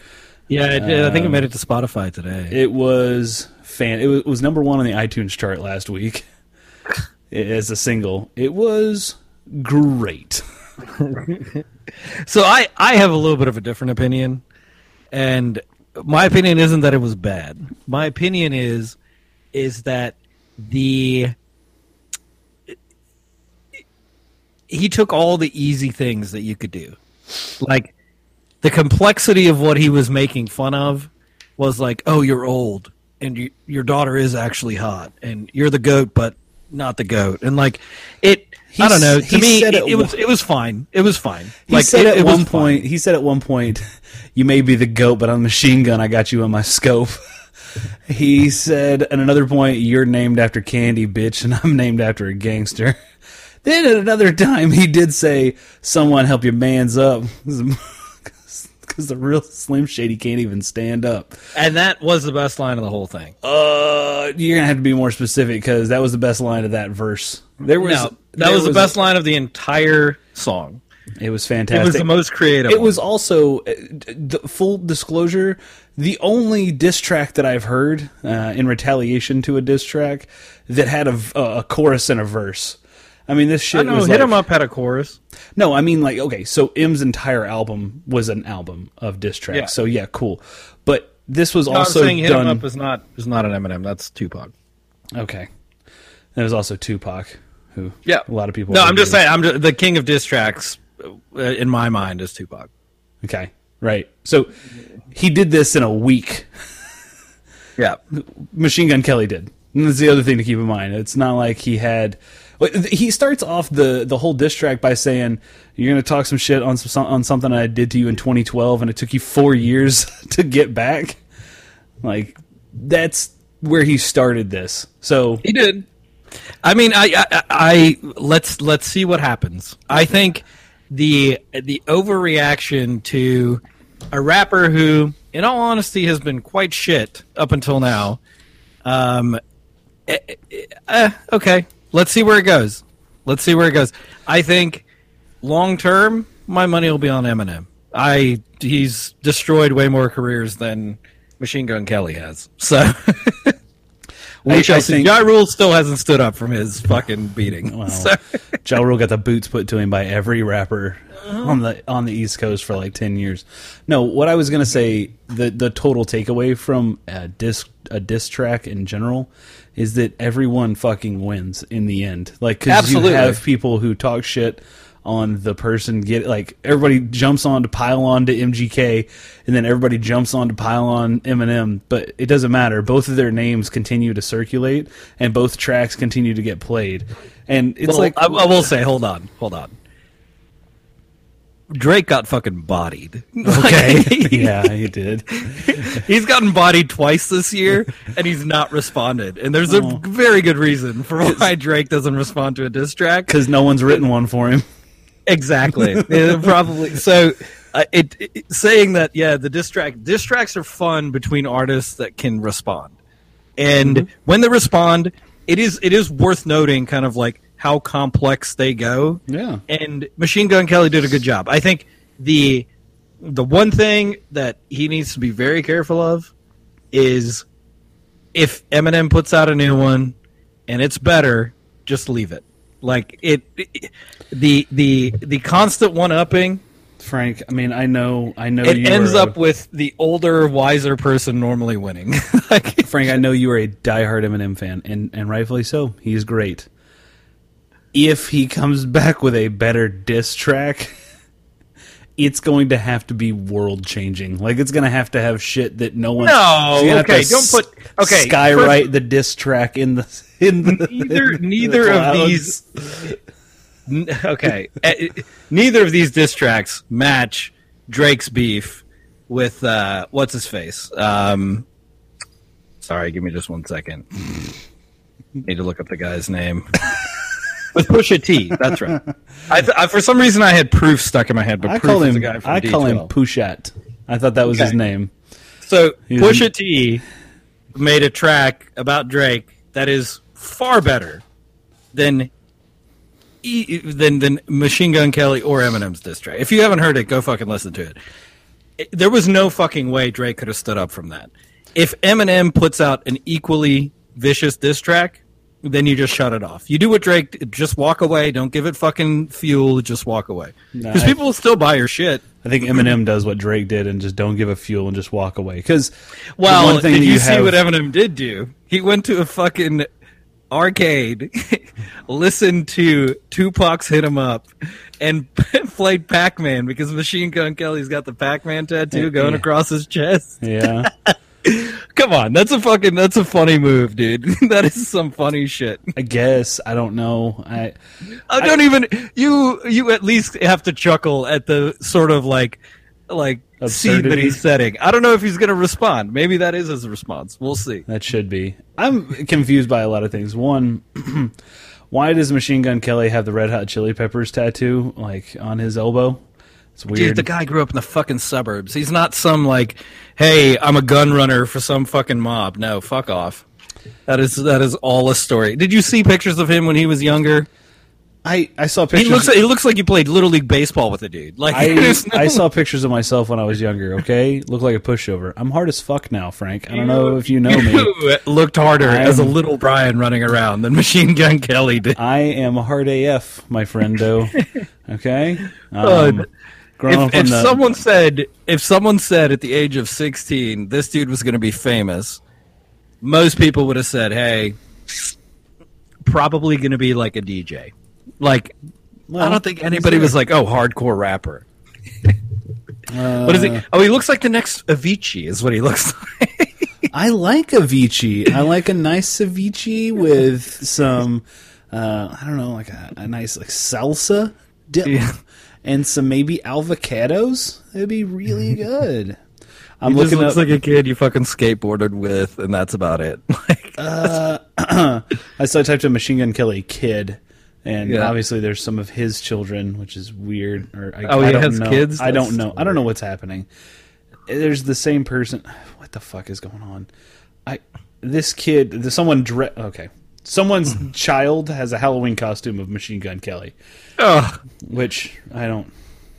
Yeah, it did. I think it made it to um, Spotify today. It was fan. It was, it was number one on the iTunes chart last week as a single. It was great. So I, I have a little bit of a different opinion, and my opinion isn't that it was bad. My opinion is is that the he took all the easy things that you could do, like the complexity of what he was making fun of was like, oh, you're old and you, your daughter is actually hot, and you're the goat, but not the goat, and like it. I don't know. To me, it, it was it was fine. It was fine. He like said it, at one fine. point. He said at one point, "You may be the goat, but on machine gun, I got you on my scope." he said at another point, "You're named after Candy, bitch, and I'm named after a gangster." Then at another time, he did say, "Someone help your man's up," because the real Slim Shady can't even stand up. and that was the best line of the whole thing. Uh, you're gonna have to be more specific because that was the best line of that verse. There was no, that there was the best line of the entire song. It was fantastic. It was the most creative. It one. was also uh, d- full disclosure. The only diss track that I've heard uh, in retaliation to a diss track that had a chorus and a verse. I mean, this shit I know. Hit like, him up had a chorus. No, I mean like okay, so M's entire album was an album of diss tracks. Yeah. So yeah, cool. But this was No, also I'm saying hit him up is not is not an Eminem. That's Tupac. okay, there was also Tupac, who Yeah, a lot of people. No, I'm just saying. I'm just, the king of diss tracks uh, in my mind is Tupac. Okay, right. So he did this in a week. Yeah, Machine Gun Kelly did. And that's the other thing to keep in mind. It's not like he had. Well, He starts off the the whole diss track by saying, "You're going to talk some shit on some on something I did to you in 2012, and it took you four years to get back." Like that's where he started this. So he did. I mean, I, I, I let's let's see what happens. I think the the overreaction to a rapper who, in all honesty, has been quite shit up until now. Um, eh, okay, let's see where it goes. Let's see where it goes. I think long term, my money will be on Eminem. I he's destroyed way more careers than Machine Gun Kelly has. So Which I- shall I see. think- Ja Rule still hasn't stood up from his fucking beating. Well, So- Ja Rule got the boots put to him by every rapper Uh-huh. on the on the East Coast for like ten years. No, what I was gonna say the the total takeaway from a disc a diss track in general is that everyone fucking wins in the end. Like because you have people who talk shit on the person get like everybody jumps on to pile on to MGK and then everybody jumps on to pile on Eminem but it doesn't matter both of their names continue to circulate and both tracks continue to get played and it's Well, like I, I will say, hold on, hold on. Drake got fucking bodied. okay Like, yeah he did he's gotten bodied twice this year, and he's not responded. And there's a Oh. very good reason for why Drake doesn't respond to a diss track. because no one's written one for him Exactly. Probably. So, uh, it, it- saying that yeah, the diss track diss tracks are fun between artists that can respond, and when they respond, it is it is worth noting kind of like how complex they go. Yeah. And Machine Gun Kelly did a good job. I think the the one thing that he needs to be very careful of is if Eminem puts out a new one and it's better, just leave it. Like it, it- the the the constant one upping Frank I mean I know I know it you ends a- up with the older, wiser person normally winning. like, Frank, I know you are a diehard Eminem fan, and, and rightfully so. He's great. If he comes back with a better diss track, it's going to have to be world changing. Like it's going to have to have shit that no one. No, okay, don't put- okay, skywrite the diss track in the in the neither in the neither of these okay eh, eh, neither of these diss tracks match drake's beef with uh what's his face um sorry give me just one second need to look up the guy's name with pusha t that's right I, th- I for some reason i had proof stuck in my head but I proof call him. a guy from I call him Pushat. I thought that was his name. So He's- Pusha T made a track about Drake that is far better than e- than than Machine Gun Kelly or Eminem's diss track. If you haven't heard it, go fucking listen to it. It- There was no fucking way Drake could have stood up from that. If Eminem puts out an equally vicious diss track, then you just shut it off. You do what Drake, just walk away. Don't give it fucking fuel. Just walk away. Because I- people will still buy your shit. I think Eminem does what Drake did and just don't give a fuel and just walk away. Because Well, one thing did you, you see have- what Eminem did do? He went to a fucking arcade, listened to Tupac's "Hit 'Em Up," and played Pac-Man because Machine Gun Kelly's got the Pac-Man tattoo going Yeah. across his chest. Yeah. Come on, that's a fucking that's a funny move, dude. that is some funny shit. I guess I don't know. I I don't even you you at least have to chuckle at the sort of like like scene that he's setting. I don't know if he's going to respond. Maybe that is his response. We'll see. that should be. I'm confused by a lot of things. One, why does Machine Gun Kelly have the Red Hot Chili Peppers tattoo like on his elbow? It's weird. Dude, the guy grew up in the fucking suburbs. He's not some like, hey, I'm a gun runner for some fucking mob. No, fuck off. That is that is all a story. Did you see pictures of him when he was younger? I I saw He pictures. looks he looks like he played little league baseball with a dude. Like I, no- I saw pictures of myself when I was younger. Okay, look like a pushover. I'm hard as fuck now, Frank. I don't know if you know me. Looked harder as a I'm- little Brian running around than Machine Gun Kelly did. I am a hard AF, my friend. Though, Okay. Uh, Um, if if the- someone said if someone said at the age of 16 this dude was going to be famous most people would have said hey probably going to be like a dj like i don't think anybody was like oh hardcore rapper. Uh, what is he oh he looks like the next avicii is what he looks like. I like Avicii. I like a nice Avicii with some, uh, I don't know, like a, a nice like salsa dip. Yeah. And some maybe avocados. It'd be really good. I'm he just looking looks up. like a kid you fucking skateboarded with, and that's about it. Like, uh, I so I typed in Machine Gun Kelly kid, and Yeah. obviously there's some of his children, which is weird. Or I, Oh, I he don't has know. kids? I don't know. I don't know what's happening. There's the same person. What the fuck is going on? I this kid, the, someone dre- okay, someone's child has a Halloween costume of Machine Gun Kelly. ugh. which I don't.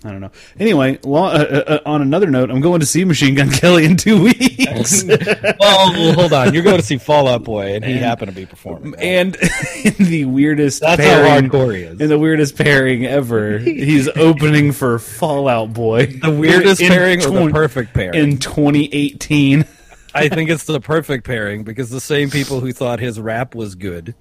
I don't know. Anyway, lo- uh, uh, on another note, I'm going to see Machine Gun Kelly in two weeks, well, hold on. You're going to see Fallout Boy, and he happened to be performing. and in the weirdest That's how pairing, hardcore he is. In the weirdest pairing ever, he's opening for Fallout Boy. the weirdest In pairing or the perfect pairing? in 2018. I think it's the perfect pairing because the same people who thought his rap was good,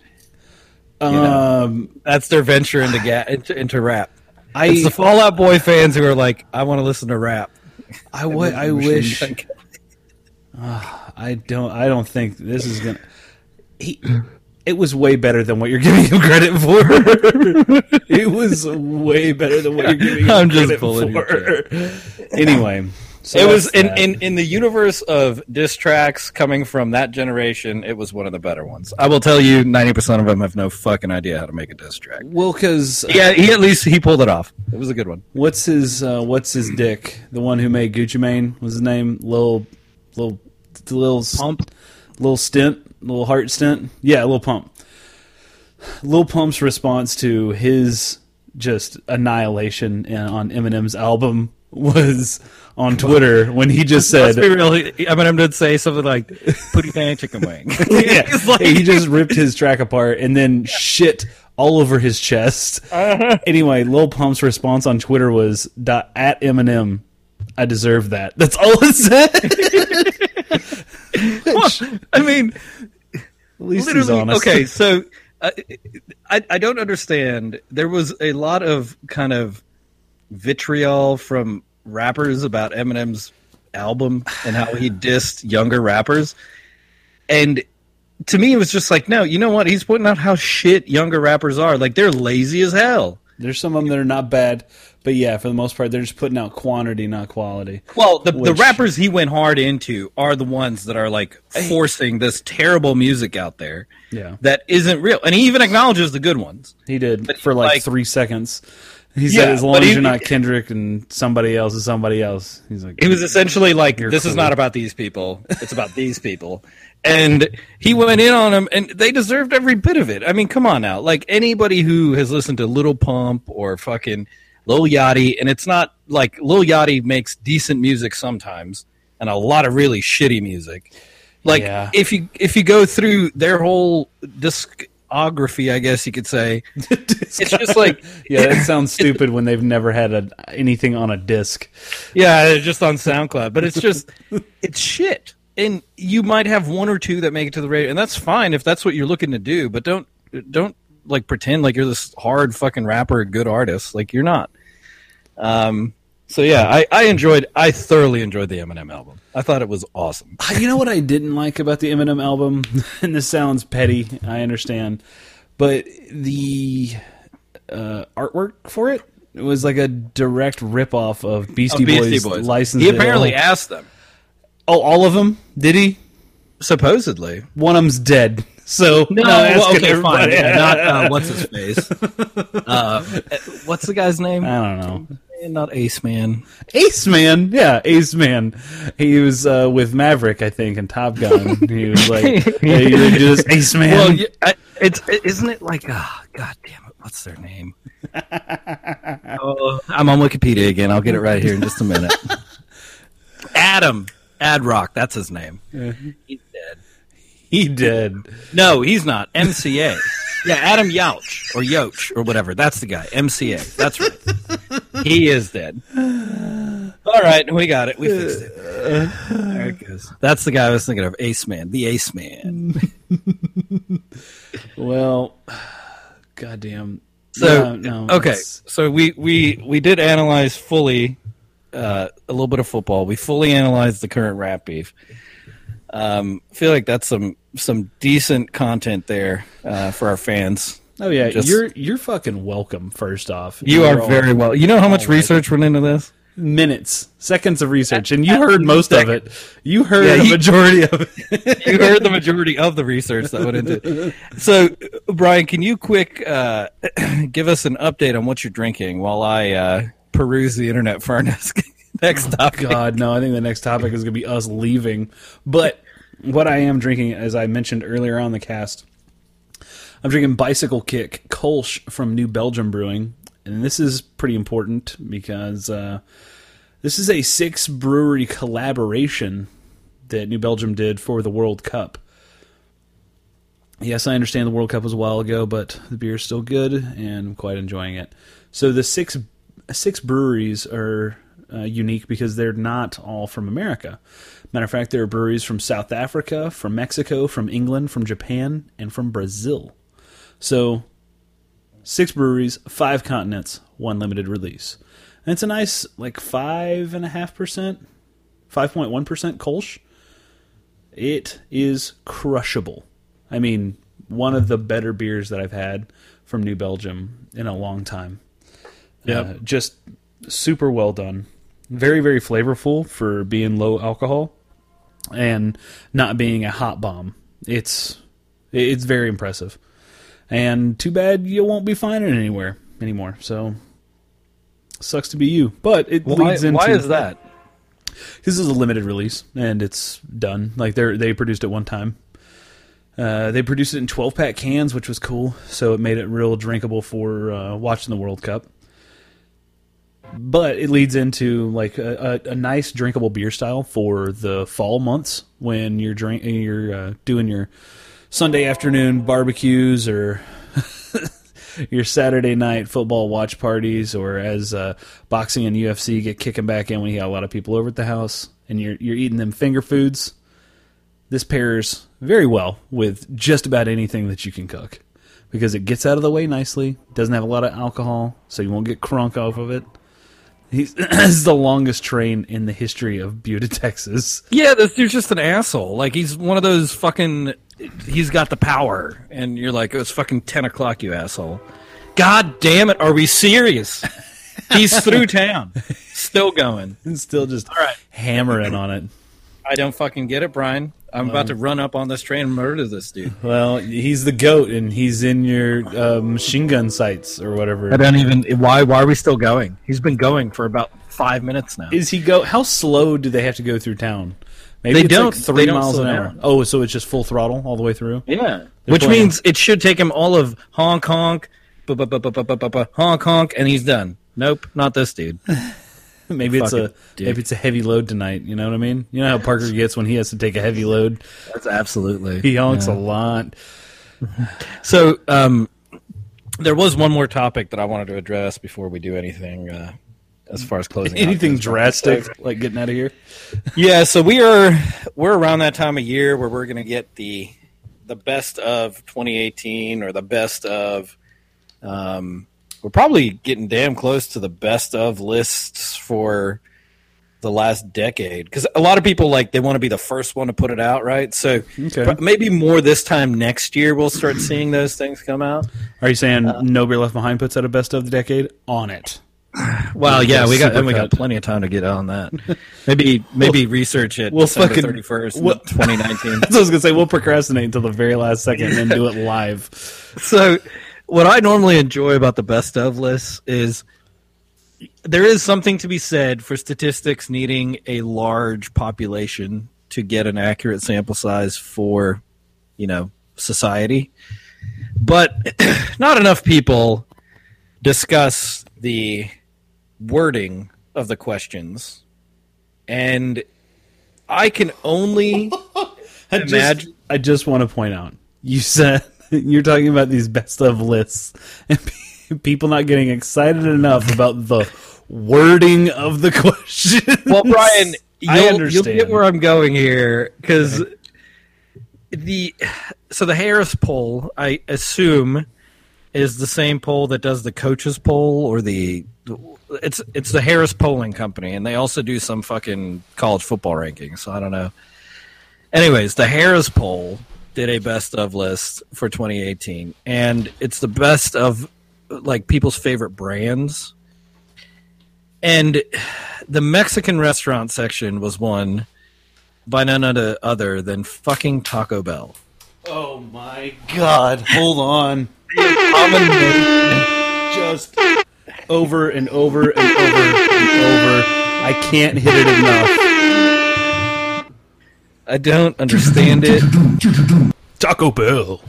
know. Um, that's their venture into ga- into, into rap. I It's the Fallout Boy fans who are like, I want to listen to rap. I, w- I wish Kelly. I don't. I don't think this is gonna. He. It was way better than what you're giving him credit for. it was way better than what you're giving him I'm just credit pulling for. anyway, so it was in, in in the universe of diss tracks coming from that generation. It was one of the better ones. I will tell you, ninety percent of them have no fucking idea how to make a diss track. well, because Yeah, he at least he pulled it off. It was a good one. what's his uh, what's his dick? The one who made Gucci Mane was his name? Little little little Pump. little Stint, little Heart Stint. Yeah, little Pump. Lil Pump's response to his just annihilation on Eminem's album was on Twitter when he just said, Let's be real. he- Eminem did say something like "Putty pan chicken wing." yeah, like- he just ripped his track apart and then shit all over his chest. Anyway, Lil Pump's response on Twitter was dot, at Eminem. I deserve that. That's all it said. I mean, At least he's literally. honest. Okay, so uh, I I don't understand. There was a lot of kind of vitriol from rappers about Eminem's album and how he dissed younger rappers, and to me it was just like, no, you know what? He's pointing out how shit younger rappers are. Like they're lazy as hell. There's some of them that are not bad, but yeah, for the most part, they're just putting out quantity, not quality. Well, the, the rappers he went hard into are the ones that are like forcing this terrible music out there Yeah, that isn't real, and he even acknowledges the good ones. he did But for like, like- three seconds. He Yeah, said, "As long as he- you're not Kendrick and somebody else is somebody else." He's like, He was essentially like, "This is not about these people; it's about these people." And he went in on them, and they deserved every bit of it. I mean, come on now! Like anybody who has listened to Little Pump or fucking Lil Yachty, and it's not like Lil Yachty makes decent music sometimes, and a lot of really shitty music. Like Yeah. if you if you go through their whole discography, I guess you could say, it's just like "Yeah, that sounds stupid when they've never had a, anything on a disc. Yeah, just on SoundCloud, but it's just it's shit. And you might have one or two that make it to the radio, and that's fine if that's what you're looking to do. But don't don't like pretend like you're this hard fucking rapper, good artist. Like you're not. Um. So yeah, I, I enjoyed. I thoroughly enjoyed the Eminem album. I thought it was awesome. You know what I didn't like about the Eminem album, and this sounds petty, I understand, but the uh, artwork for it, it was like a direct ripoff of Beastie, Boys, License. He to apparently Ill. asked them. oh, all of them? Did he? Supposedly. One of them's dead. So No, not well, asking okay, fine. Yeah, not uh, what's his face. Uh, what's the guy's name? I don't know. Not Ace Man. Ace Man, yeah, Ace Man. He was uh, with Maverick, I think, in Top Gun. He was like, "Hey, you ready to do this, Ace Man?" Well, yeah, I, it's isn't it like ah, god damn it, what's their name? oh, I'm on Wikipedia again. I'll get it right here in just a minute. Adam Adrock, that's his name. He's dead. he did. No, he's not. MCA. Yeah, Adam Yauch or Yoch or whatever. That's the guy. MCA. That's right. he is dead. All right, we got it. We fixed it. There it goes. That's the guy I was thinking of. Ace Man, the Ace Man. Well, goddamn. So Yeah, no, okay, it's- so we we we did analyze fully uh, a little bit of football. We fully analyzed the current rap beef. Um, I feel like that's some some decent content there uh, for our fans. Oh yeah, Just- you're you're fucking welcome. First off, You You're are very well. You know how much research went into this? minutes, seconds of research, and you heard most of it. You heard Yeah, the he- majority of it. you heard the majority of the research that went into it. So, Brian, can you quick uh, give us an update on what you're drinking while I uh, peruse the internet for our next, topic? God, no, I think the next topic is going to be us leaving. But what I am drinking, as I mentioned earlier on the cast, I'm drinking Bicycle Kick Kolsch from New Belgium Brewing. And this is pretty important because uh, this is a six brewery collaboration that New Belgium did for the World Cup. Yes, I understand the World Cup was a while ago, but the beer is still good, and I'm quite enjoying it. So the six six breweries are uh, unique because they're not all from America. Matter of fact, there are breweries from South Africa, from Mexico, from England, from Japan, and from Brazil. So six breweries, five continents, one limited release. And it's a nice like five and a half percent, five point one percent Kolsch. It is crushable. I mean, one of the better beers that I've had from New Belgium in a long time. Yep. Uh, just super well done. Very, very flavorful for being low alcohol and not being a hop bomb. It's it's very impressive. And too bad you won't be finding it anywhere anymore. So sucks to be you. But it Why, leads into why is that? this is a limited release and it's done. Like they they produced it one time. Uh, they produced it in 12 pack cans, which was cool. So it made it real drinkable for uh, watching the World Cup. But it leads into like a, a, a nice drinkable beer style for the fall months when you're drink you're uh, doing your Sunday afternoon barbecues or your Saturday night football watch parties, or as uh, boxing and UFC get kicking back in when you got a lot of people over at the house, and you're you're eating them finger foods. This pairs very well with just about anything that you can cook because it gets out of the way nicely. Doesn't have a lot of alcohol, so you won't get crunk off of it. He's this is the longest train in the history of Buda, Texas. Yeah, this dude's just an asshole. Like he's one of those fucking. He's got the power, and you're like, it's fucking ten o'clock, you asshole. God damn it, are we serious? He's through town, still going. And still just right. hammering on it. I don't fucking get it, Brian. I'm about um, to run up on this train and murder this dude. Well, he's the goat, and he's in your uh, machine gun sights or whatever. I don't even. Why? Why are we still going? He's been going for about five minutes now. Is he go? How slow do they have to go through town? Maybe they don't. Like 3 they don't miles an hour. Down. Oh, so it's just full throttle all the way through. Yeah, They're which playing. means it should take him all of Hong Kong, honk honk, and he's done. Nope, not this dude. Maybe it's a dick. maybe it's a heavy load tonight. You know what I mean? You know how Parker gets when he has to take a heavy load. That's absolutely. He honks a lot. So, um, there was one more topic that I wanted to address before we do anything uh, as far as closing. Anything drastic like getting out of here? Yeah, so we are we're around that time of year where we're going to get the the best of 2018 or the best of um, we're probably getting damn close to the best of lists for the last decade because a lot of people like they want to be the first one to put it out right so Okay. maybe more this time next year we'll start seeing those things come out Are you saying Uh, No Beer Left Behind puts out a best of the decade on it? well yeah we got and we got plenty of time to get on that maybe maybe research it we'll December fucking- 31st we'll- 2019 That's what I was gonna say. We'll procrastinate until the very last second and then do it live. So, what I normally enjoy about the best of lists is there is something to be said for statistics needing a large population to get an accurate sample size for, you know, society. But not enough people discuss the wording of the questions. And I can only I just, Imagine- I just want to point out you said you're talking about these best of lists and people not getting excited enough about the wording of the question. Well, Brian, you'll, I you'll get where I'm going here because the so the Harris poll, I assume, is the same poll that does the coaches poll or the it's it's the Harris polling company, and they also do some fucking college football rankings. So I don't know. Anyways, the Harris poll did a best of list for 2018, and it's the best of like people's favorite brands. And the Mexican restaurant section was won by none other- other than fucking Taco Bell. Oh my god! Hold on. Just over and over and over and over. I can't hit it enough. I don't understand it. Taco Bell.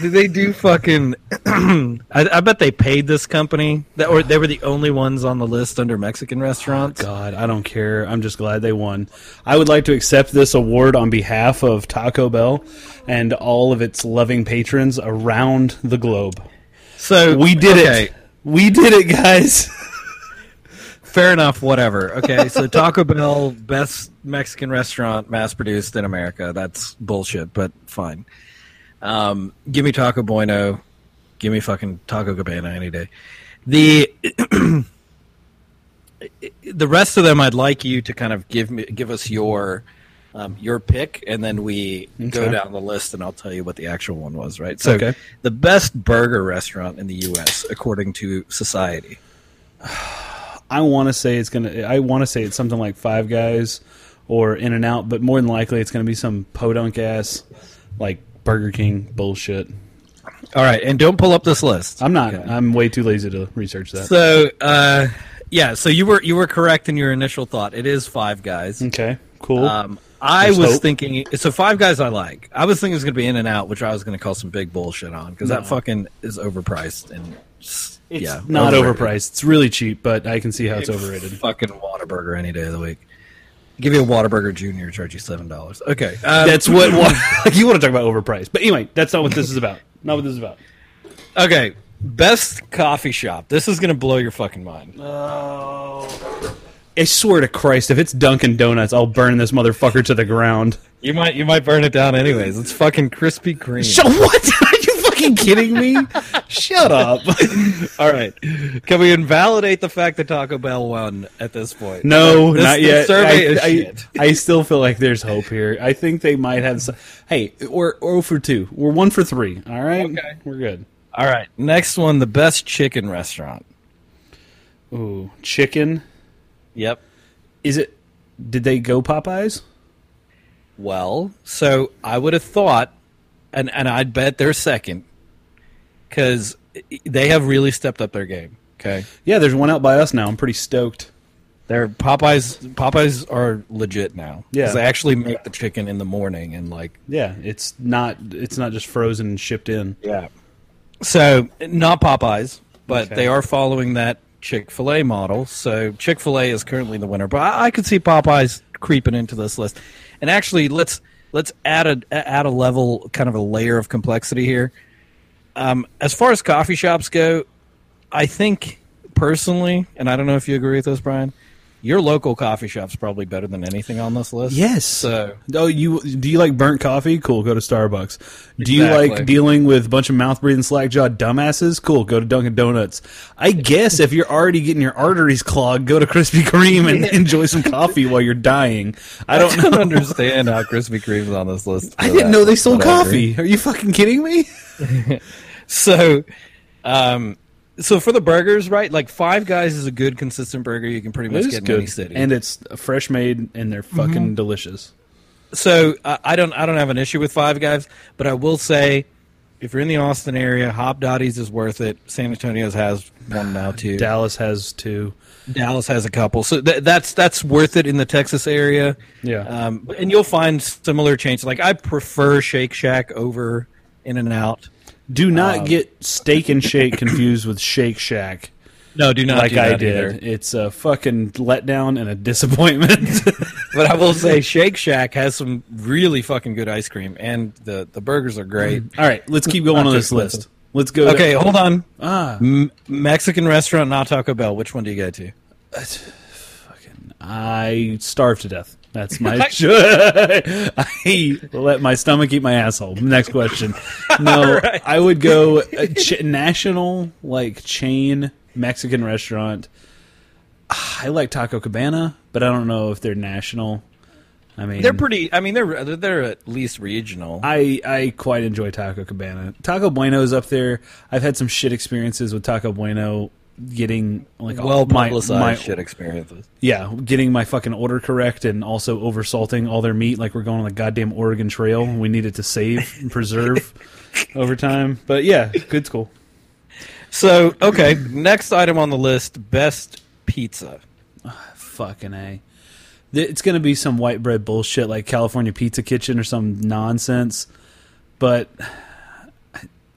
Do they do fucking? I, I bet they paid this company that, or they were the only ones on the list under Mexican restaurants. Oh, God, I don't care. I'm just glad they won. I would like to accept this award on behalf of Taco Bell and all of its loving patrons around the globe. So We did okay, it. We did it, guys. Fair enough. Whatever. Okay, so Taco Bell, best Mexican restaurant, mass produced in America. That's bullshit, but fine. Um, give me Taco Bueno. Give me fucking Taco Cabana any day. The the rest of them, I'd like you to kind of give me give us your um, your pick, and then we go down the list, and I'll tell you what the actual one was. Right. So, Okay. the best burger restaurant in the U.S. according to Society. I want to say it's gonna. I want to say it's something like Five Guys or In and Out, but more than likely it's gonna be some podunk ass like Burger King bullshit. All right, and don't pull up this list. I'm not. Okay. I'm way too lazy to research that. So, uh, yeah, so you were you were correct in your initial thought. It is Five Guys. okay, cool. Um, I There's was hope. thinking so. Five Guys I like. I was thinking it was going to be In and Out, which I was going to call some big bullshit on because that fucking is overpriced and it's yeah, not overrated. overpriced. It's really cheap, but I can see how it's overrated. Fucking Whataburger any day of the week. Give you a Whataburger Junior, charge you seven dollars. Okay, um, That's what, like you want to talk about overpriced. But anyway, that's not what this is about. Not what this is about. okay. Best coffee shop. This is going to blow your fucking mind. Oh. I swear to Christ, if it's Dunkin' Donuts, I'll burn this motherfucker to the ground. You might you might burn it down anyways. It's fucking Krispy Kreme. So what? Are you fucking kidding me? Shut up. All right. Can we invalidate the fact that Taco Bell won at this point? No, This- not yet. survey I, is I, shit. I still feel like there's hope here. I think they might have. Some, hey, we're or oh for two. We're one for three. All right, Okay. we're good. All right. Next one, the best chicken restaurant. Ooh, chicken. Yep. Is it? Did they go Popeyes? Well, so I would have thought, and and I'd bet they're second, because they have really stepped up their game. Okay, Yeah, there's one out by us now. I'm pretty stoked. their Popeyes Popeyes are legit now. Yeah. they actually make the chicken in the morning and like Yeah, it's not. It's not just frozen and shipped in. Yeah. So not Popeyes, but Okay. they are following that Chick Fil A model. So Chick Fil A is currently the winner, but I, I could see Popeyes creeping into this list. And actually, let's let's add a add a level, kind of a layer of complexity here. Um, as far as coffee shops go, I think personally, and I don't know if you agree with this, Brian. Your local coffee shop's probably better than anything on this list. Yes. So Oh, you do you like burnt coffee? Cool, go to Starbucks. Do you Exactly. like dealing with a bunch of mouth breathing slack jawed dumbasses? Cool, go to Dunkin' Donuts. I guess if you're already getting your arteries clogged, go to Krispy Kreme and enjoy some coffee while you're dying. I don't I don't understand how Krispy Kreme's on this list. I didn't know they sold agree. coffee. Are you fucking kidding me? So, um, so for the burgers, right? Like Five Guys is a good, consistent burger you can pretty much get in any city. and it's fresh made, and they're fucking delicious. so uh, I don't, I don't have an issue with Five Guys, but I will say, if you're in the Austin area, Hopdoddy's is worth it. San Antonio's has one now too. Dallas has two. Dallas has a couple, so th- that's that's worth it in the Texas area. Yeah. um, and you'll find similar changes. Like I prefer Shake Shack over In and Out. Do not Um, get Steak and Shake confused with Shake Shack. No, do not like do I that did. either. It's a fucking letdown and a disappointment. But I will say, Shake Shack has some really fucking good ice cream, and the, the burgers are great. All right, let's keep going on this list. Let's go. to- Okay, hold on. ah, M- Mexican restaurant, not Taco Bell. Which one do you go to? Fucking, I starved to death. That's my. I let my stomach eat my asshole. Next question. No, right. I would go ch- national like chain Mexican restaurant. Ah, I like Taco Cabana, but I don't know if they're national. I mean, They're pretty. I mean, they're they're- they're at least regional. I, I quite enjoy Taco Cabana. Taco Bueno's up there. I've had some shit experiences with Taco Bueno getting like well my, publicized my shit experiences. yeah, getting my fucking order correct and also oversalting all their meat like we're going on the goddamn Oregon Trail. We needed to save and preserve over time. But yeah, good school. So okay, next item on the list: best pizza. Fucking a. It's gonna be some white bread bullshit like California Pizza Kitchen or some nonsense. But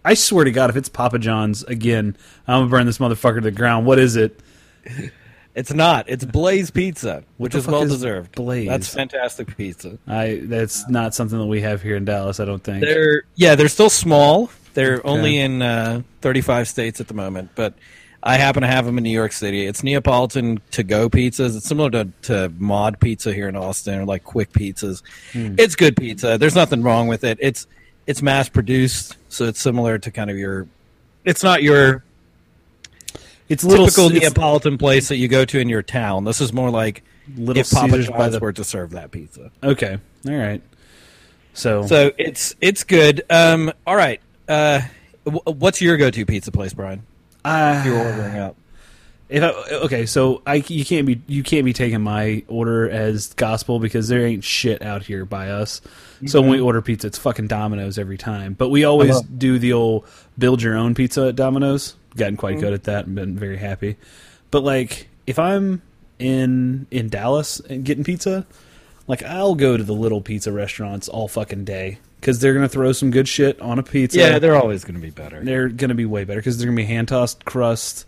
I swear to God, if it's Papa John's again, I'm gonna burn this motherfucker to the ground. What is it? It's not. It's Blaze Pizza, which is well is deserved. Blaze? That's fantastic pizza. I that's not something that we have here in Dallas. I don't think. They're yeah, they're still small. They're only in uh, 35 states at the moment, but I happen to have them in New York City. It's Neapolitan to go pizzas. It's similar to, to Mod Pizza here in Austin, or like quick pizzas. It's good pizza. There's nothing wrong with it. It's it's mass produced, so it's similar to kind of your. It's not your It's little typical it's Neapolitan place that you go to in your town. This is more like Little if Papa Caesars John's the- were to serve that pizza. okay. All right. So, So it's it's good. Um, all right. Uh, wh- what's your go-to pizza place, Brian? uh, If you're ordering out. If I, okay, so I you can't be you can't be taking my order as gospel because there ain't shit out here by us. So when we mm-hmm. order pizza, it's fucking Domino's every time. But we always do the old build your own pizza at Domino's. Gotten quite mm-hmm. good at that and been very happy. But like if I'm in in Dallas and getting pizza, like I'll go to the little pizza restaurants all fucking day because they're gonna throw some good shit on a pizza. Yeah, they're always going to be better. they're going to be way better because they're going to be hand tossed crust.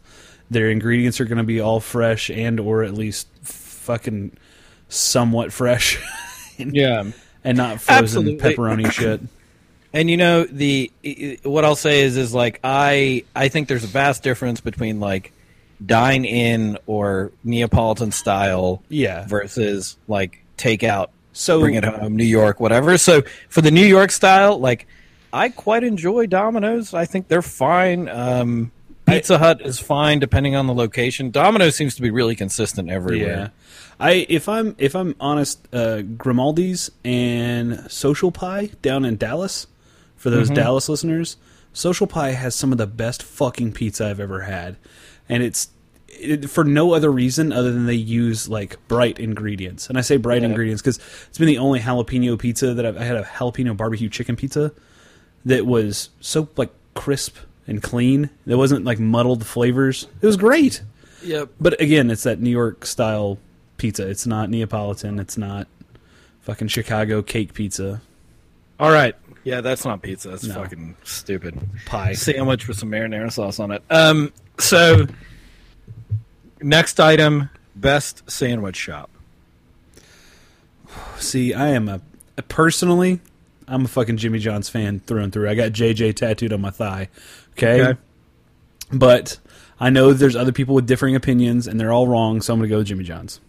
Their ingredients are going to be all fresh and or at least fucking somewhat fresh Yeah. And not frozen Absolutely. pepperoni shit. And you know the what I'll say is is like I I think there's a vast difference between like dine in or Neapolitan style Yeah. versus like takeout So bring it home New York whatever. So for the New York style like I quite enjoy Domino's. I think they're fine. Um, Pizza Hut is fine depending on the location. Domino's seems to be really consistent everywhere yeah. I if I'm if I'm honest, uh, Grimaldi's and Social Pie down in Dallas for those Mm-hmm. Dallas listeners, Social Pie has some of the best fucking pizza I've ever had, and it's it, for no other reason other than they use like bright ingredients. And I say bright Yeah. ingredients because it's been the only jalapeno pizza that I've, I had a jalapeno barbecue chicken pizza that was so like crisp and clean. There wasn't like muddled flavors. It was great. Yep. But again, it's that New York style pizza. It's not Neapolitan. It's not fucking Chicago cake pizza All right. Yeah, that's not pizza. That's No. fucking stupid. pie. Sandwich with some marinara sauce on it. Um. So, next item: best sandwich shop. See, I am a personally, I'm a fucking Jimmy John's fan through and through. I got JJ tattooed on my thigh. Okay. Okay. But I know there's other people with differing opinions, and they're all wrong. So I'm going to go with Jimmy John's.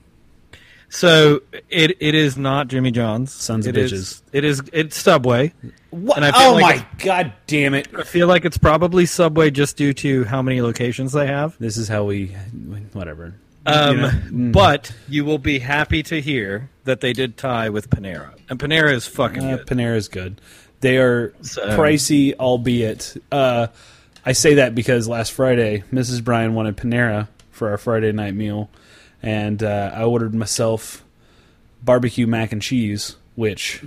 So it it is not Jimmy John's. Sons of It is- bitches. it is it's Subway. What? And I feel oh like my god, damn it! I feel like it's probably Subway just due to how many locations they have. This is how we, whatever. Um, You know? Mm. But you will be happy to hear that they did tie with Panera, and Panera is fucking Uh, good. Panera's good. They are So- pricey, albeit. Uh, I say that because last Friday, Mrs. Brian wanted Panera for our Friday night meal, and uh, I ordered myself barbecue mac and cheese. Which,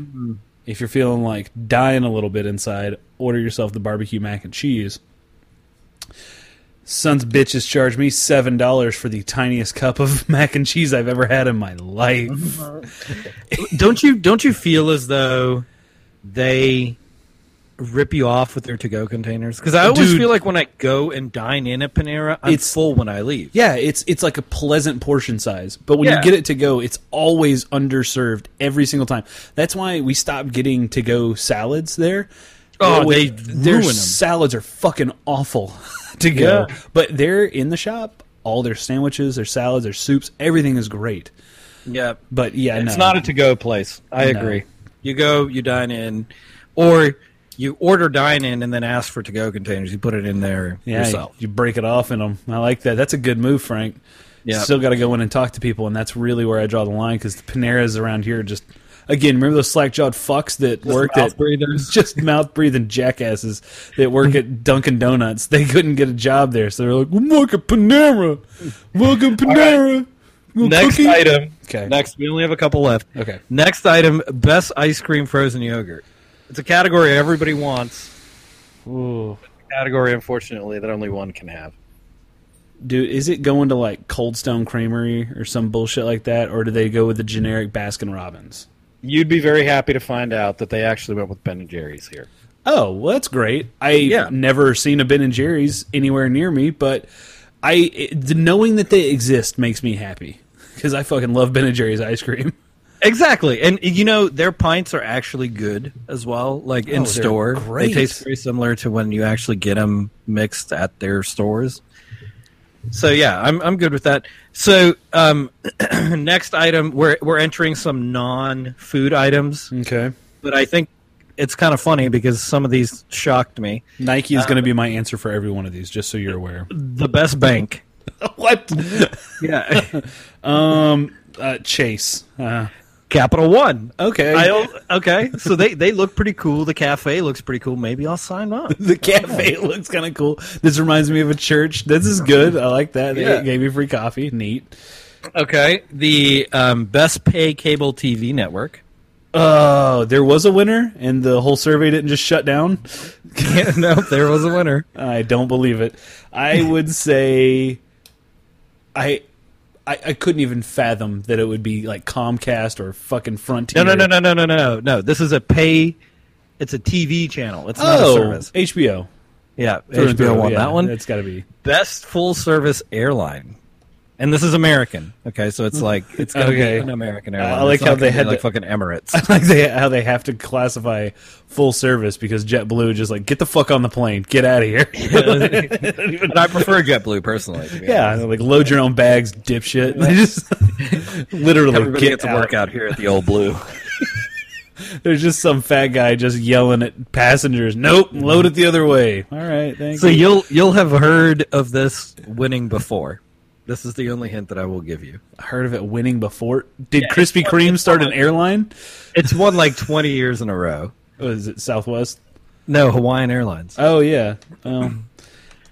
if you're feeling like dying a little bit inside, order yourself the barbecue mac and cheese. Sons of bitches charged me seven dollars for the tiniest cup of mac and cheese I've ever had in my life. don't you don't you feel as though they rip you off with their to-go containers? Because I always Dude. feel like when I go and dine in at Panera, I'm It's- full when I leave. Yeah, it's it's like a pleasant portion size, but when Yeah. you get it to go, it's always underserved every single time. That's why we stopped getting to go salads there. Oh, they their ruin 'em. salads are fucking awful to go, Yeah. but they're in the shop. All their sandwiches, their salads, their soups, everything is great. Yeah, But yeah, it's no. not a to-go place. I No. agree. You go, you dine in, or you order dine in and then ask for to-go containers. You put it in there yeah, yourself. You break it off in them. I like that. That's a good move, Frank. Yeah. Still got to go in and talk to people, and that's really where I draw the line because the Paneras around here just again, remember those slack jawed fucks that worked mouth at breathers. just mouth breathing jackasses that work at Dunkin' Donuts. They couldn't get a job there, so they're like, "Look at Panera, welcome Panera." Little Next cookie?" item. Okay. Next, we only have a couple left. Okay. Next item: best ice cream frozen yogurt. It's a category everybody wants. Ooh. Category, unfortunately, that only one can have. Dude, is it going to like Cold Stone Creamery or some bullshit like that, or do they go with the generic Baskin Robbins? You'd be very happy to find out that they actually went with Ben and Jerry's here. Oh, well, that's great. I Yeah. never seen a Ben and Jerry's anywhere near me, but I it, the knowing that they exist makes me happy because I fucking love Ben and Jerry's ice cream. Exactly, and you know their pints are actually good as well. Like in Oh, store, great. they taste very similar to when you actually get them mixed at their stores. So yeah, I'm I'm good with that. So um, next item, we're we're entering some non-food items, Okay, but I think it's kind of funny because some of these shocked me. Nike is going to be my answer for every one of these, just so you're aware. The best bank, what? yeah, um, uh, Chase. Uh, Capital One. okay, I okay, so they they look pretty cool. The cafe looks pretty cool. Maybe I'll sign up. the cafe looks kind of cool. This reminds me of a church. This is good. I like that. They gave me free coffee. Neat. Okay, the um, best pay cable TV network. Oh, there was a winner, and the whole survey didn't just shut down. no, there was a winner. I don't believe it. I would say, I, I, I couldn't even fathom that it would be like Comcast or fucking Frontier. No, no, no, no, no, no, no, no. This is a pay. It's a TV channel. It's not Oh, a service. HBO. Yeah, Through HBO through. won Yeah, that one. It's got to be. Best full service airline. And this is American. Okay, so it's like it's gonna Okay. be an American airline. I like It's how they had like to- fucking Emirates. I like they, how they have to classify full service because JetBlue just like get the fuck on the plane, get out of here. but I prefer JetBlue personally. Yeah, honest. like load your own bags, dipshit. They just literally everybody get gets to out. work out here at the old Blue. There's just some fat guy just yelling at passengers. Nope, load it the other way. All right, thank So you. you'll you'll have heard of this winning before. This is the only hint that I will give you. I heard of it winning before? Did Yeah, Krispy Kreme start an airline? It's won like twenty years in a row. Was it Southwest? No, Hawaiian Airlines. Oh yeah. Um,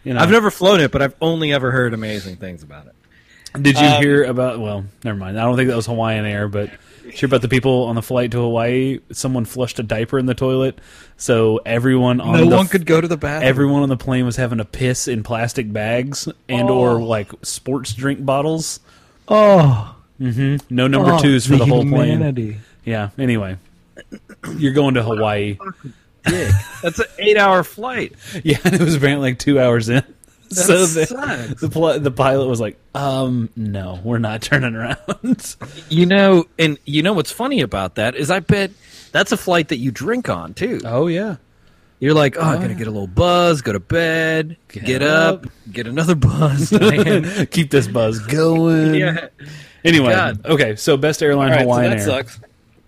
you know, I've never flown it, but I've only ever heard amazing things about it. Did you um, hear about? Well, never mind. I don't think that was Hawaiian Air, but hear about the people on the flight to Hawaii? Someone flushed a diaper in the toilet, so everyone on No the one could go to the bathroom. everyone on the plane was having to piss in plastic bags and or Oh. like sports drink bottles. oh, mm-hmm. No number oh, twos for the, whole plane. Yeah. Anyway, you're going to Hawaii. Dick. That's an eight-hour flight. Yeah, and it was apparently like two hours in. So the, the pl- the pilot was like, "Um, no, we're not turning around." You know, and you know what's funny about that is I bet that's a flight that you drink on too. oh yeah, You're like, oh, I'm gonna get a little buzz, go to bed, Get get, up, up. get another buzz. keep this buzz going. yeah. Anyway, God. okay. So best airline All right, so Hawaiian that Air. sucks.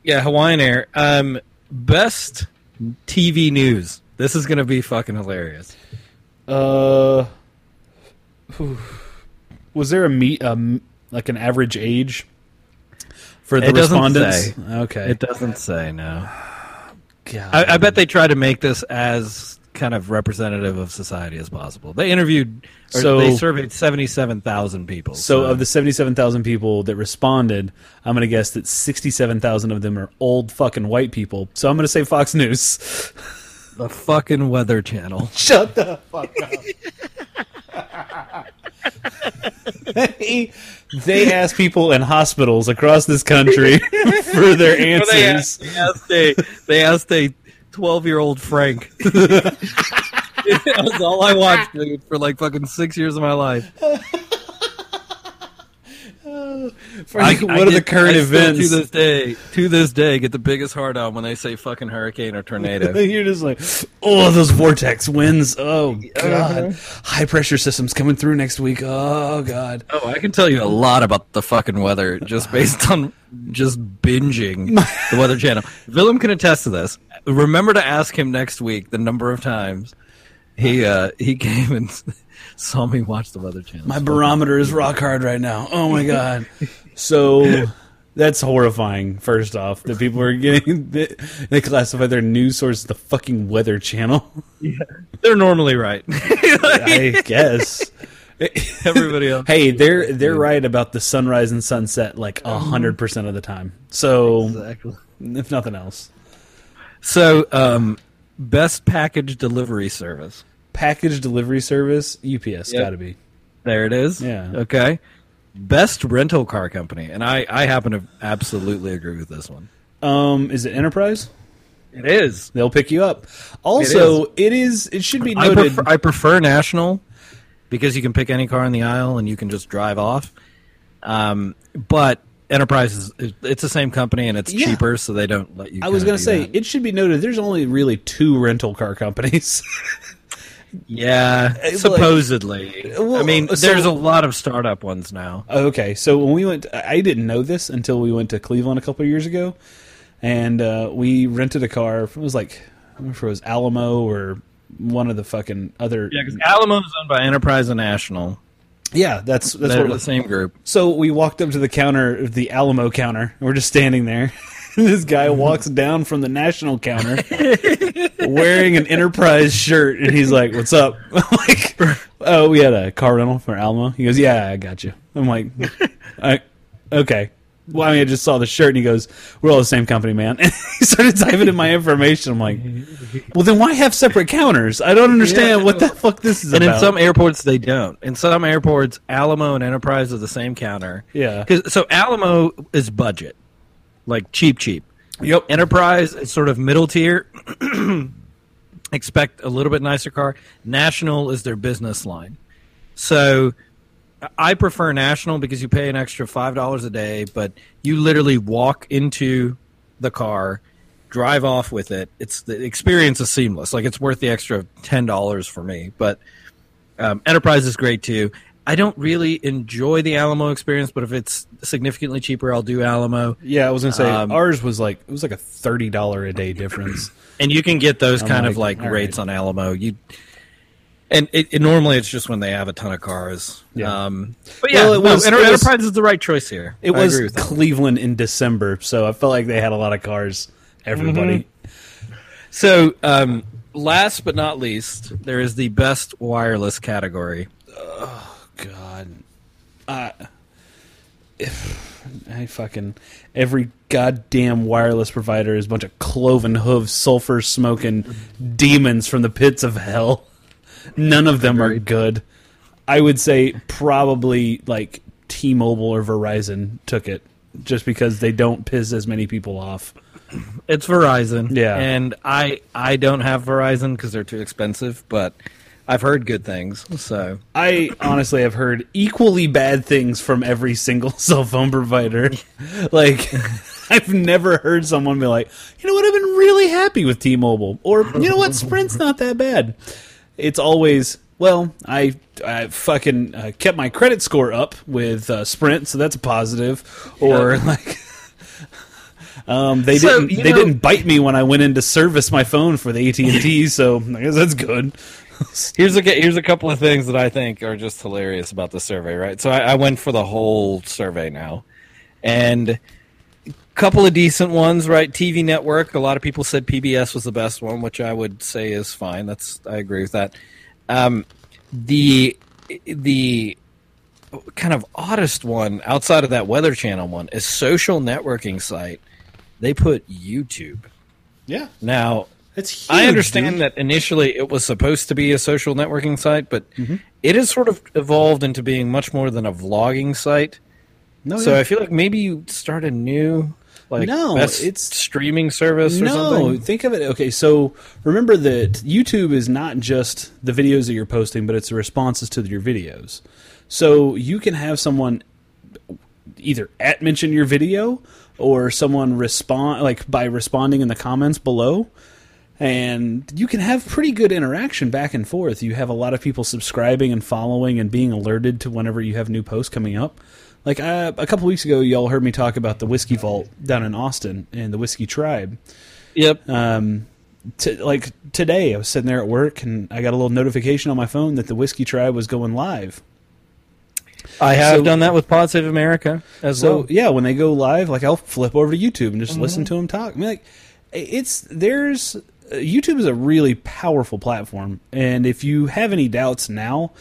Yeah, Hawaiian Air. Um, best TV news. This is gonna be fucking hilarious. Uh, whew. Was there a meet um like an average age for the It respondents? say. Okay, It doesn't say no. God. I, I bet they try to make this as kind of representative of society as possible. They interviewed, or So- they surveyed seventy-seven thousand people. So, of the seventy-seven thousand people that responded, I'm going to guess that sixty-seven thousand of them are old fucking white people. So I'm going to say Fox News. the fucking Weather Channel. Shut the fuck up. they, they asked people in hospitals across this country for their They answers. asked, they asked a they asked a twelve-year-old Frank. that was all I watched, dude, for like fucking six years of my life. I- what I are the current I events? to this day? To this day, get the biggest heart on when they say fucking hurricane or tornado. You're just like, oh, those vortex winds. Oh god, high pressure systems coming through next week. Oh god. Oh, I can tell you a lot about the fucking weather just based on just binging the Weather Channel. Willem can attest to this. Remember to ask him next week the number of times he uh, he came and saw me watch the Weather Channel. My barometer is rock hard right now. Oh my god. So That's horrifying. First off, that people are getting they, they classify their news source as the fucking Weather Channel. Yeah, They're normally right. I guess. Everybody else. Hey, they're they're right about the sunrise and sunset like a hundred percent of the time. So Exactly. if nothing else, So, um, best package delivery service. Package delivery service UPS Yep. got to be. There it is. Yeah. Okay. Best rental car company, and I I happen to absolutely agree with this one. Um, is it Enterprise? It is. They'll pick you up. Also, it is. It should be I noted. prefer, I prefer National because you can pick any car in the aisle and you can just drive off. Um, but Enterprise is it's the same company and it's Yeah. cheaper, so they don't let you. I was going to say that. it should be noted. There's only really two rental car companies. yeah, like- supposedly. Well, I mean, so- there's a lot of startup ones now. okay, so when we went, I didn't know this until we went to Cleveland a couple of years ago, and uh, we rented a car. It was like I don't know if it was Alamo or one of the fucking other. Yeah, because Alamo is owned by Enterprise and National. Yeah, that's that's They're what the same group. So we walked up to the counter, the Alamo counter. and We're just standing there. this guy walks down from the national counter wearing an Enterprise shirt, and he's like, "What's up?" I'm like, "Oh, we had a car rental for Alamo." He goes, "Yeah, I got you." I'm like, I, "Okay." Well, I mean, I just saw the shirt, and he goes, "We're all the same company, man." And he started typing in my information. I'm like, "Well, then why have separate counters? I don't understand Yeah. what the fuck this is And about." in some airports, they don't. In some airports, Alamo and Enterprise are the same counter. Yeah. 'Cause- so Alamo is budget, like cheap, cheap. yep. Enterprise is sort of middle tier. Expect a little bit nicer car. National is their business line. So I prefer National because you pay an extra five dollars a day, but you literally walk into the car, drive off with it. It's the experience is seamless. Like it's worth the extra ten dollars for me. But um, Enterprise is great too. I don't really enjoy the Alamo experience, but if it's significantly cheaper, I'll do Alamo. Yeah, I was gonna say Um, ours was like it was like a thirty dollar a day difference. and you can get those I'm kind of like, like rates right. on Alamo. You and it, it normally it's just when they have a ton of cars. Yeah. Um, but yeah, Well, it no, was- Enter- it was- Enterprise is the right choice here. It I was agree that. Cleveland in December, so I felt like they had a lot of cars. Everybody, so. Um, last but not least, there is the best wireless category. God, uh, I, I fucking every goddamn wireless provider is a bunch of cloven hooves, sulfur smoking demons from the pits of hell. None of them are good. I would say probably like T-Mobile or Verizon took it just because they don't piss as many people off. It's Verizon. Yeah. and I I don't have Verizon because they're too expensive, but I've heard good things. So I honestly have heard equally bad things from every single cell phone provider. Like, I've never heard someone be like, you know what, I've been really happy with T Mobile. Or, you know what, Sprint's not that bad. It's always, well, I, I fucking uh, kept my credit score up with uh, Sprint, so that's a positive. Or, Yeah. like, um, they So, didn't they know- didn't bite me when I went in to service my phone for the AT and T, so I guess that's good. Here's a here's a couple of things that I think are just hilarious about the survey. Right, so I, I went for the whole survey now, and a couple of decent ones. Right, TV network. A lot of people said PBS was the best one, which I would say is fine. That's I agree with that. Um, the the kind of oddest one outside of that Weather Channel one is social networking site. They put YouTube. Yeah, Now, it's huge, I understand dude. that initially it was supposed to be a social networking site, but Mm-hmm. it has sort of evolved into being much more than a vlogging site. No, so yeah. I feel like maybe you start a new like No, it's- streaming service or no, something. think of it. Okay, so remember that YouTube is not just the videos that you're posting, but it's the responses to your videos. So you can have someone either at mention your video or someone respond like by responding in the comments below and you can have pretty good interaction back and forth. You have a lot of people subscribing and following and being alerted to whenever you have new posts coming up. Like uh, a couple weeks ago, y'all heard me talk about the whiskey vault down in Austin and the whiskey tribe. Yep. Um, t- like today, I was sitting there at work and I got a little notification on my phone that the whiskey tribe was going live. I have So- done that with Pod Save America as So well. yeah, when they go live, like I'll flip over to YouTube and just listen to them talk. I mean, like it's there's YouTube is a really powerful platform, and if you have any doubts now,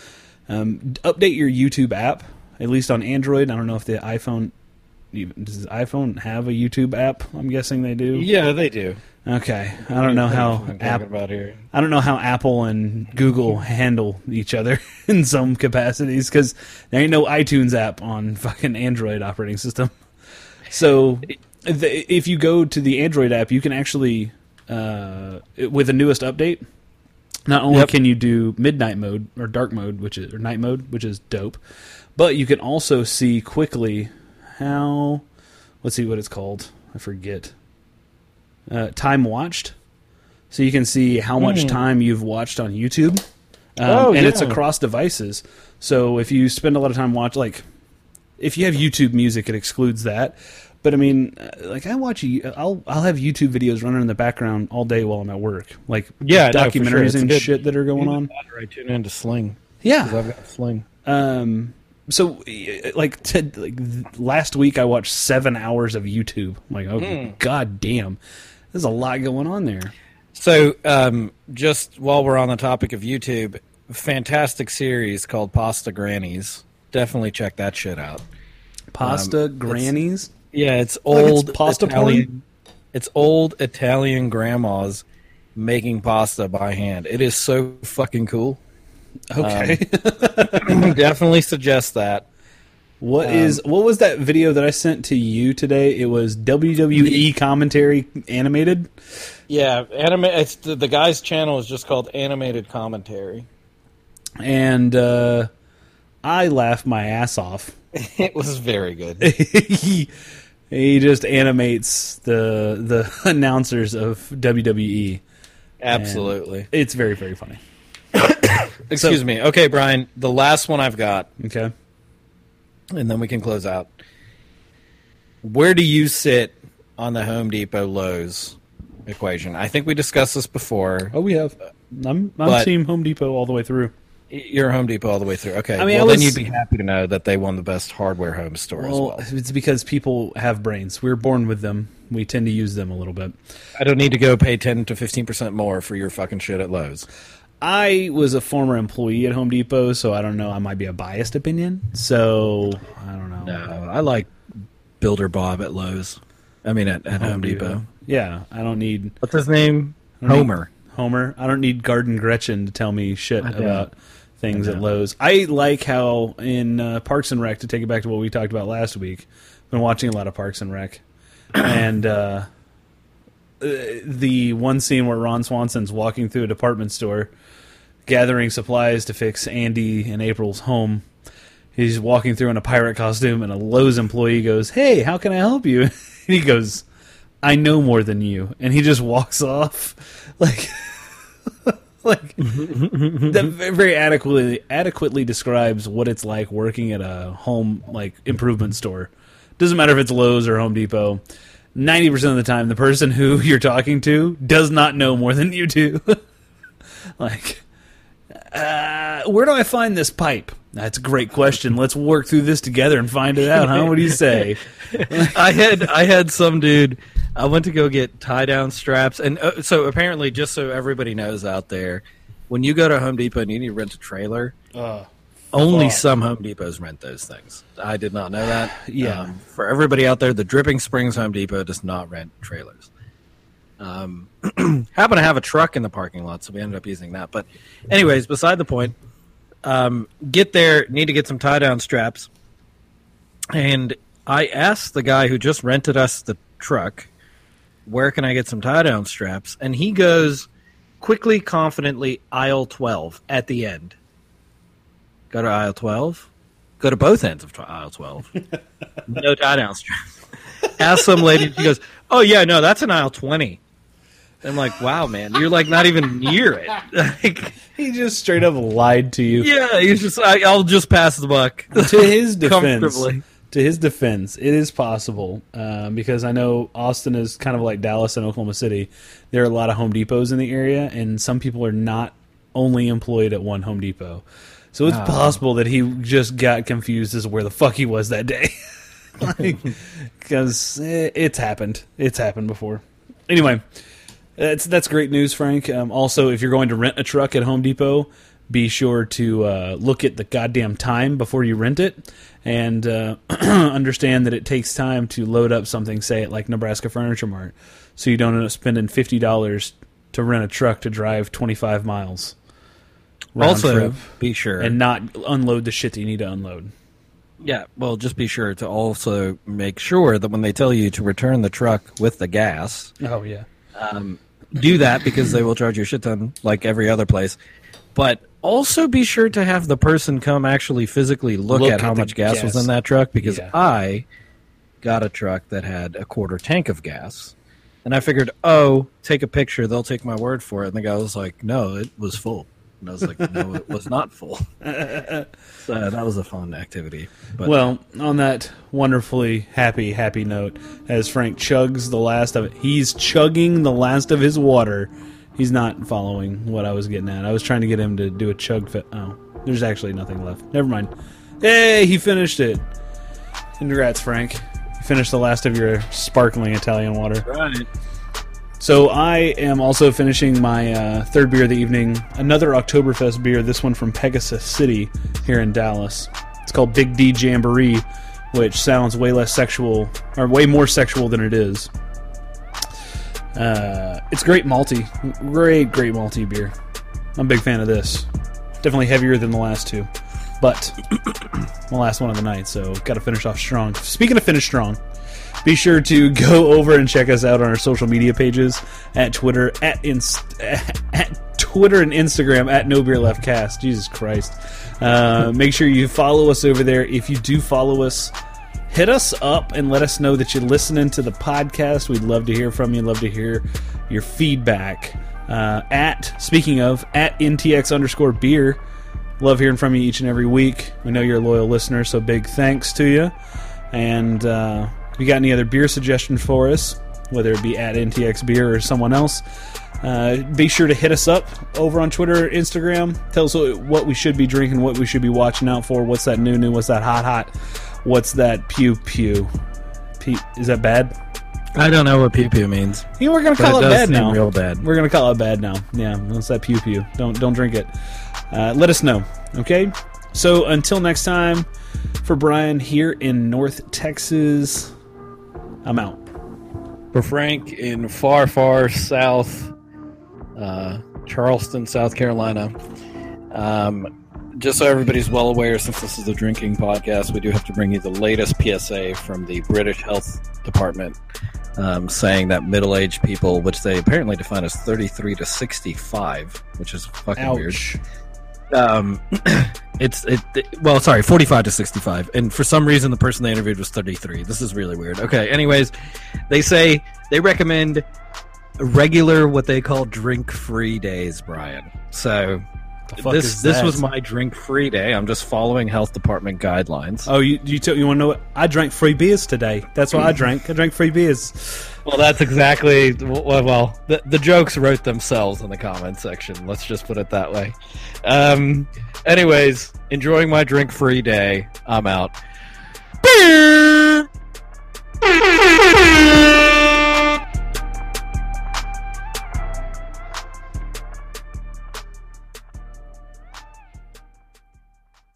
um, update your YouTube app. At least on Android, I don't know if the iPhone does iPhone have a YouTube app. I'm guessing they do. Yeah, they do. Okay, I don't know how I'm talking app, about here. I don't know how Apple and Google handle each other in some capacities because there ain't no iTunes app on fucking Android operating system. So the, if you go to the Android app, you can actually, uh, with the newest update, not only Yep. can you do midnight mode or dark mode, which is or night mode, which is dope, but you can also see quickly how. Let's see what it's called. I forget. Uh, time watched, so you can see how much Mm. time you've watched on YouTube, um, Oh, and it's across devices. So if you spend a lot of time watch, like if you have YouTube Music, it excludes that. But I mean, uh, like I watch, I'll I'll have YouTube videos running in the background all day while I'm at work, like Yeah, no, sure. documentaries and good. shit that are going on. I tune into Sling Yeah, I've got Sling. um, so like to, like last week I watched seven hours of YouTube. I'm like, oh Hmm. god damn, there's a lot going on there. So, um, just while we're on the topic of YouTube, fantastic series called Pasta Grannies. Definitely check that shit out. Pasta Um, grannies. Yeah, it's Like it's old pasta Italian. It's old Italian grandmas making pasta by hand. It is so fucking cool. Okay, Definitely suggest that. What um, is what was that video that I sent to you today? It was WWE commentary animated. Yeah, anime. It's the, the guy's channel is just called Animated Commentary. and uh, I laugh my ass off. It was very good. he, he just animates the the announcers of WWE. Absolutely. It's very very funny. Excuse me. Okay, Brian. The last one I've got, Okay, and then we can close out. Where do you sit on the Home Depot Lowe's equation? I think we discussed this before. oh we have. I'm I'm But- Team Home Depot all the way through. You're Home Depot all the way through. Okay. I mean, well, I then you'd be happy to know that they won the best hardware home store as Well, well. it's because people have brains. We're born with them. We tend to use them a little bit. I don't need to go pay 10 to 15% more for your fucking shit at Lowe's. I was a former employee at Home Depot, so I don't know. I might be a biased opinion. So I don't know. No, I like Builder Bob at Lowe's. I mean, at, at oh, Home, Depot. Yeah, I don't need What's his name? Homer. need Homer. I don't need Garden Gretchen to tell me shit about things at. Lowe's. I like how in uh, Parks and Rec to take it back to what we talked about last week. I've Been watching a lot of Parks and Rec, and uh, uh, the one scene where Ron Swanson's walking through a department store, gathering supplies to fix Andy and April's home. He's walking through in a pirate costume, and a Lowe's employee goes, "Hey, how can I help you?" and he goes, "I know more than you," and he just walks off, like, like that very adequately adequately describes what it's like working at a home like improvement store. Doesn't matter if it's Lowe's or Home Depot. Ninety percent of the time, the person who you're talking to does not know more than you do. like, uh, where do I find this pipe? That's a great question. Let's work through this together and find it out. Huh? What do you say? I had I had some dude. I went to go get tie down straps, and uh, so apparently, just so everybody knows out there, when you go to Home Depot and you need to rent a trailer, only fuck. some Home Depots rent those things. I did not know that. Yeah. Um, for everybody out there, the Dripping Springs Home Depot does not rent trailers. Um, happen to have a truck in the parking lot, so we ended up using that. But, anyways, beside the point. Um, get there, need to get some tie down straps, and I asked the guy who just rented us the truck, "Where can I get some tie down straps?" And he goes quickly, confidently, aisle twelve at the end. Go to aisle twelve. Go to both ends of aisle twelve. no tie down straps. Ask some lady. She goes, "Oh yeah, no, that's an aisle 20. I'm like, "Wow, man, you're like not even near it." like, he just straight up lied to you. yeah, he's just. I, I'll just pass the buck. to his defense, to his defense, it is possible um, because I know Austin is kind of like Dallas and Oklahoma City. There are a lot of Home Depots in the area, and some people are not only employed at one Home Depot. So it's Oh. possible that he just got confused as where the fuck he was that day. Because it's happened. It's happened before. Anyway, that's that's great news, Frank. Um, also, if you're going to rent a truck at Home Depot, be sure to uh, look at the goddamn time before you rent it, and uh, understand that it takes time to load up something, say at like Nebraska Furniture Mart, so you don't end up spending fifty dollars to rent a truck to drive twenty five miles. also, trip, be sure and not unload the shit that you need to unload. Yeah, well, just be sure to also make sure that when they tell you to return the truck with the gas, Oh yeah. Do that because they will charge you a shit ton like every other place. But also be sure to have the person come actually physically look, Look at how at the much gas, was in that truck because Yeah. I got a truck that had a quarter tank of gas. And I figured, oh, take a picture, they'll take my word for it. And the guy was like, no, it was full. And I was like, no, it was not full. so that was a fun activity. But Well, on that wonderfully happy, happy note, as Frank chugs the last of it, he's chugging the last of his water. He's not following what I was getting at. I was trying to get him to do a chug. Fi- oh, there's actually nothing left. Never mind. Hey, he finished it. Congrats, Frank. You finished the last of your sparkling Italian water. right. So I am also finishing my uh, third beer of the evening, another Oktoberfest beer. This one from Pegasus City here in Dallas. It's called Big D Jamboree, which sounds way less sexual or way more sexual than it is. Uh, it's great malty, great great malty beer. I'm a big fan of this. Definitely heavier than the last two, but my last one of the night, so got to finish off strong. Speaking of finish strong, be sure to go over and check us out on our social media pages at Twitter at inst- at Twitter and Instagram at No Beer Left Cast. Jesus Christ! Uh, make sure you follow us over there. If you do follow us, hit us up and let us know that you're listening to the podcast. We'd love to hear from you. Love to hear your feedback. Uh, at speaking of at ntx underscore beer. Love hearing from you each and every week. We know you're a loyal listener, so big thanks to you. And uh, if you got any other beer suggestions for us, whether it be at NTX Beer or someone else, uh, be sure to hit us up over on Twitter or Instagram. Tell us what we should be drinking, what we should be watching out for. What's that new new? What's that hot hot? What's that pew pew? Pe- is that bad? I don't know what pew pew means. You we're gonna call it it, bad now. real bad. We're gonna call it bad now. Yeah, that's that pew pew. Don't don't drink it. Uh, let us know. Okay. So until next time, for Brian here in North Texas, I'm out. For Frank in far, far south, uh, Charleston, South Carolina. Um, just so everybody's well aware, since this is a drinking podcast, we do have to bring you the latest PSA from the British Health Department um, saying that middle aged people, which they apparently define as 33 to 65, which is fucking weird. Um it's it, it- well sorry 45 to 65 and for some reason the person they interviewed was 33 this is really weird okay anyways they say they recommend regular what they call drink free days brian so this this was my drink free day i'm just following health department guidelines Oh, you you, t- you want to know what? I drank free beers today. That's what I drank. I drank free beers. Well that's exactly well, well the, the jokes wrote themselves in the comment section let's just put it that way. Um anyways enjoying my drink free day i'm out